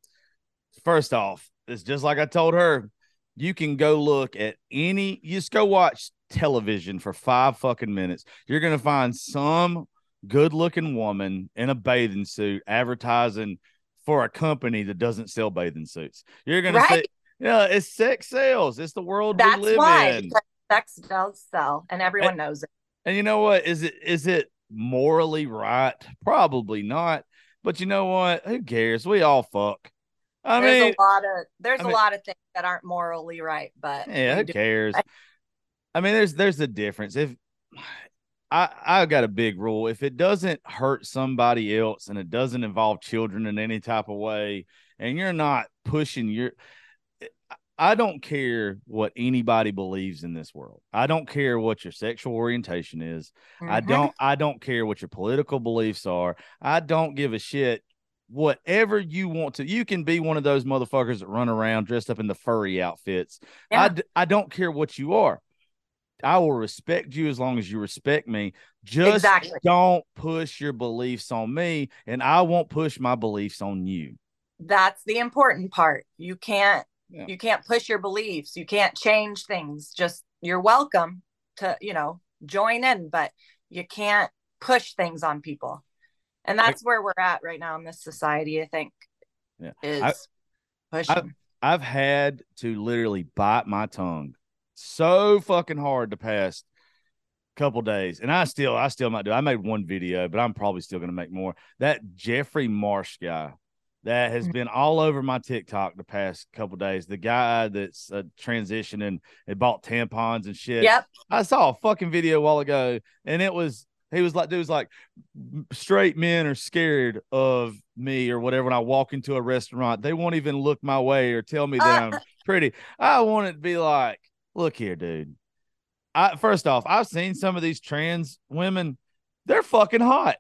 first off, it's just like I told her. You can go look at any, you just go watch television for five fucking minutes. You're going to find some good looking woman in a bathing suit advertising for a company that doesn't sell bathing suits. You're going to say, yeah, it's sex sales. It's the world That's we live why in. sex does sell and everyone knows it. And you know what? Is it is it morally right? Probably not. But you know what? Who cares? We all fuck. I there's mean, a lot of there's I a mean- lot of things that aren't morally right, but yeah, who cares? I- I mean, there's there's a difference. If I I got a big rule, if it doesn't hurt somebody else and it doesn't involve children in any type of way, and you're not pushing your I don't care what anybody believes in this world. I don't care what your sexual orientation is. I Mhm. don't I don't care what your political beliefs are. I don't give a shit. Whatever you want to, you can be one of those motherfuckers that run around dressed up in the furry outfits. I Yeah. d- I don't care what you are. I will respect you as long as you respect me. Just Exactly. don't push your beliefs on me, and I won't push my beliefs on you. That's the important part. You can't yeah. you can't push your beliefs you can't change things just you're welcome to you know join in but you can't push things on people and that's I, where we're at right now in this society i think yeah is I, pushing I've, I've had to literally bite my tongue so fucking hard the past couple days and i still i still might do i made one video but i'm probably still going to make more that jeffrey marsh guy that has mm. been all over my TikTok the past couple days. The guy that's uh, transitioning and bought tampons and shit. Yep. I saw a fucking video a while ago, and it was he was like, dude was like, straight men are scared of me or whatever. When I walk into a restaurant, they won't even look my way or tell me that I'm pretty. I want it to be like, look here, dude. I first off, I've seen some of these trans women. They're fucking hot.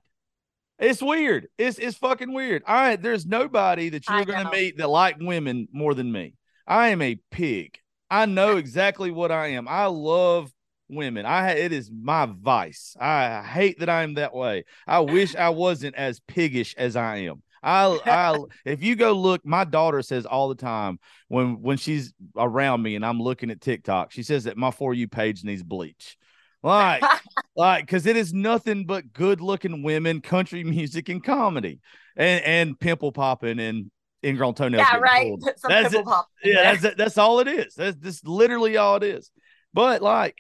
It's weird. It's it's fucking weird. All right, there's nobody that you're going to meet that like women more than me. I am a pig. I know exactly what I am. I love women. I it is my vice. I hate that I am that way. I wish I wasn't as piggish as I am. I, I if you go look, my daughter says all the time when when she's around me and I'm looking at TikTok, she says that my for you page needs bleach. Like, like, because it is nothing but good looking women, country music, and comedy, and and pimple popping and ingrown toenails. Yeah, right. that's it. Yeah, that's that's all it is. That's just literally all it is. But like,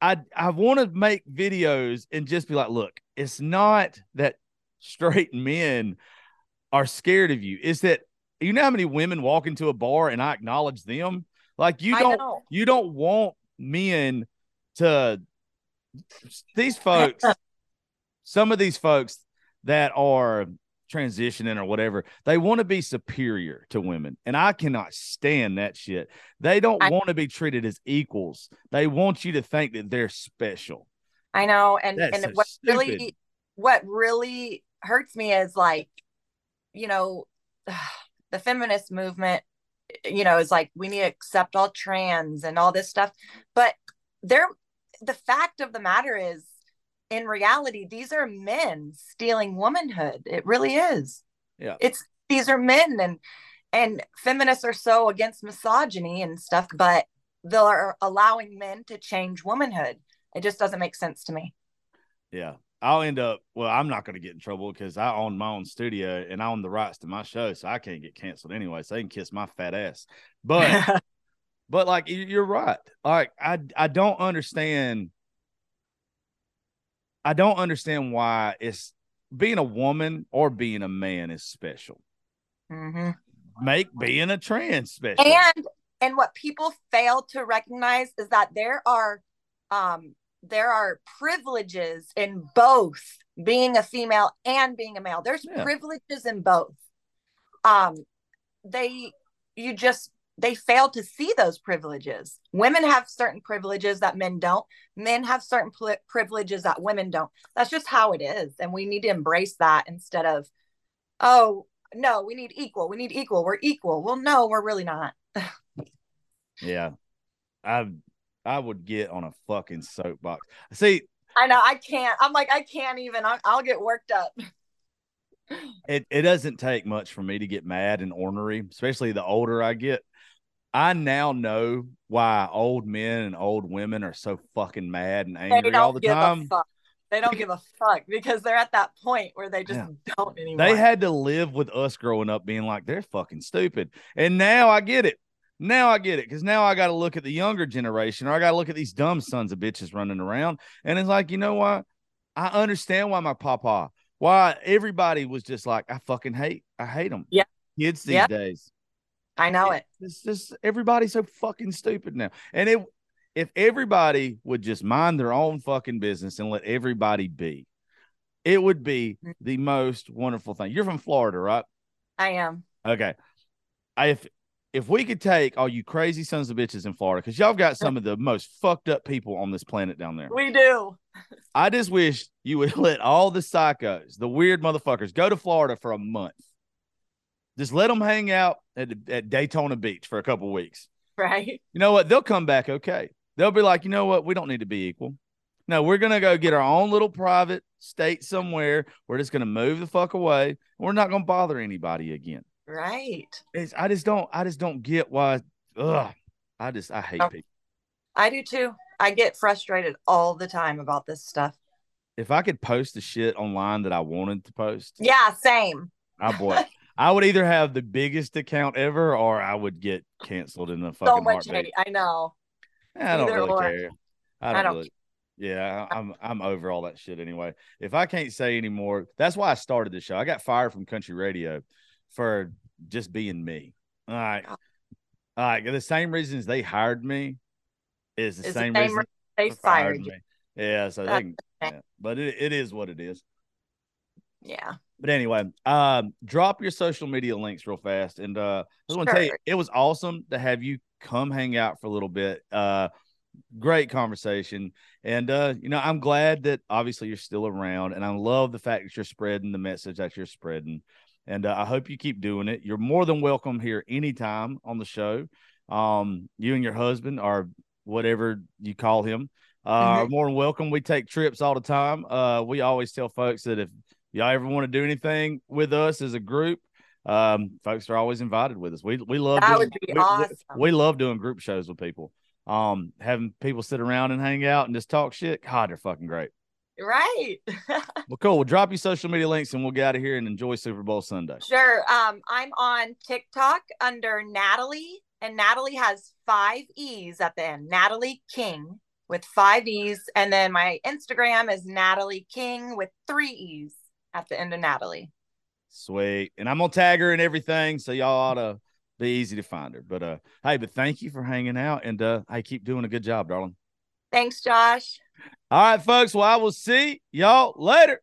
I I want to make videos and just be like, look, it's not that straight men are scared of you. It's that you know how many women walk into a bar and I acknowledge them. Like you don't you don't want men to these folks, some of these folks that are transitioning or whatever, they want to be superior to women. And I cannot stand that shit. They don't I, want to be treated as equals. They want you to think that they're special. I know. And That's and so what stupid. really what really hurts me is like, you know, the feminist movement, you know, is like we need to accept all trans and all this stuff. But they're the fact of the matter is, in reality, these are men stealing womanhood. It really is. Yeah. It's these are men and and feminists are so against misogyny and stuff, but they're allowing men to change womanhood. It just doesn't make sense to me. Yeah. I'll end up well, I'm not gonna get in trouble because I own my own studio and I own the rights to my show, so I can't get canceled anyway. So they can kiss my fat ass. But But like you're right. Like I I don't understand. I don't understand why it's being a woman or being a man is special. Mm-hmm. Make being a trans special. And and what people fail to recognize is that there are um there are privileges in both being a female and being a male. There's yeah. privileges in both. Um they you just they fail to see those privileges. Women have certain privileges that men don't. Men have certain pl- privileges that women don't. That's just how it is. And we need to embrace that instead of, oh, no, we need equal. We need equal. We're equal. Well, no, we're really not. yeah. I I would get on a fucking soapbox. See, I know I can't. I'm like I can't even. I'll, I'll get worked up. it it doesn't take much for me to get mad and ornery, especially the older I get. I now know why old men and old women are so fucking mad and angry all the time. They don't give a fuck because they're at that point where they just yeah. don't anymore. They had to live with us growing up being like, they're fucking stupid. And now I get it. Now I get it because now I got to look at the younger generation or I got to look at these dumb sons of bitches running around. And it's like, you know what? I understand why my papa, why everybody was just like, I fucking hate, I hate them. Yeah. Kids these days. I know it. It's just everybody's so fucking stupid now. And it if everybody would just mind their own fucking business and let everybody be, it would be mm. the most wonderful thing. You're from Florida, right? I am. Okay. I, if if we could take all you crazy sons of bitches in Florida, because y'all got some of the most fucked up people on this planet down there. We do. I just wish you would let all the psychos, the weird motherfuckers, go to Florida for a month just let them hang out at, at Daytona Beach for a couple weeks. Right. You know what? They'll come back okay. They'll be like, you know what? We don't need to be equal. No, we're gonna go get our own little private state somewhere. We're just gonna move the fuck away. We're not gonna bother anybody again. Right. It's, I just don't. I just don't get why. Ugh. I just. I hate Oh. people. I do too. I get frustrated all the time about this stuff. If I could post the shit online that I wanted to post, Yeah, same. I boy, I would either have the biggest account ever, or I would get canceled in the fucking So much heartbeat. hate. I know. I don't Either really or. care. I don't, I don't really. Yeah, I'm I'm over all that shit anyway. If I can't say anymore, that's why I started this show. I got fired from country radio for just being me. All right. All right. The same reasons they hired me is the Is the same same reason They they fired you. me. Yeah, so they That's can, okay. yeah. but it, it is what it is. Yeah. But anyway, um, drop your social media links real fast. And uh I just want to tell you, it was awesome to have you come hang out for a little bit. Uh great conversation. And uh, you know, I'm glad that obviously you're still around, and I love the fact that you're spreading the message that you're spreading. And uh, I hope you keep doing it. You're more than welcome here anytime on the show. Um, you and your husband or whatever you call him uh, are more than welcome. We take trips all the time. Uh, we always tell folks that if y'all ever want to do anything with us as a group, um, folks are always invited with us. We we love That doing, would be we- we- awesome. we love doing group shows with people. Um, having people sit around and hang out and just talk shit. God, they're fucking great. Right. Well, cool. We'll drop you social media links and we'll get out of here and enjoy Super Bowl Sunday. sure. Um, I'm on TikTok under Natalie, and Natalie has five E's at the end. Natalie King with five E's. And then my Instagram is Natalie King with three E's at the end of Natalie. Sweet. And I'm gonna tag her and everything, so y'all ought to be easy to find her. But uh, hey, but thank you for hanging out and uh, hey, keep doing a good job, darling. Thanks, Josh. All right, folks. Well, I will see y'all later.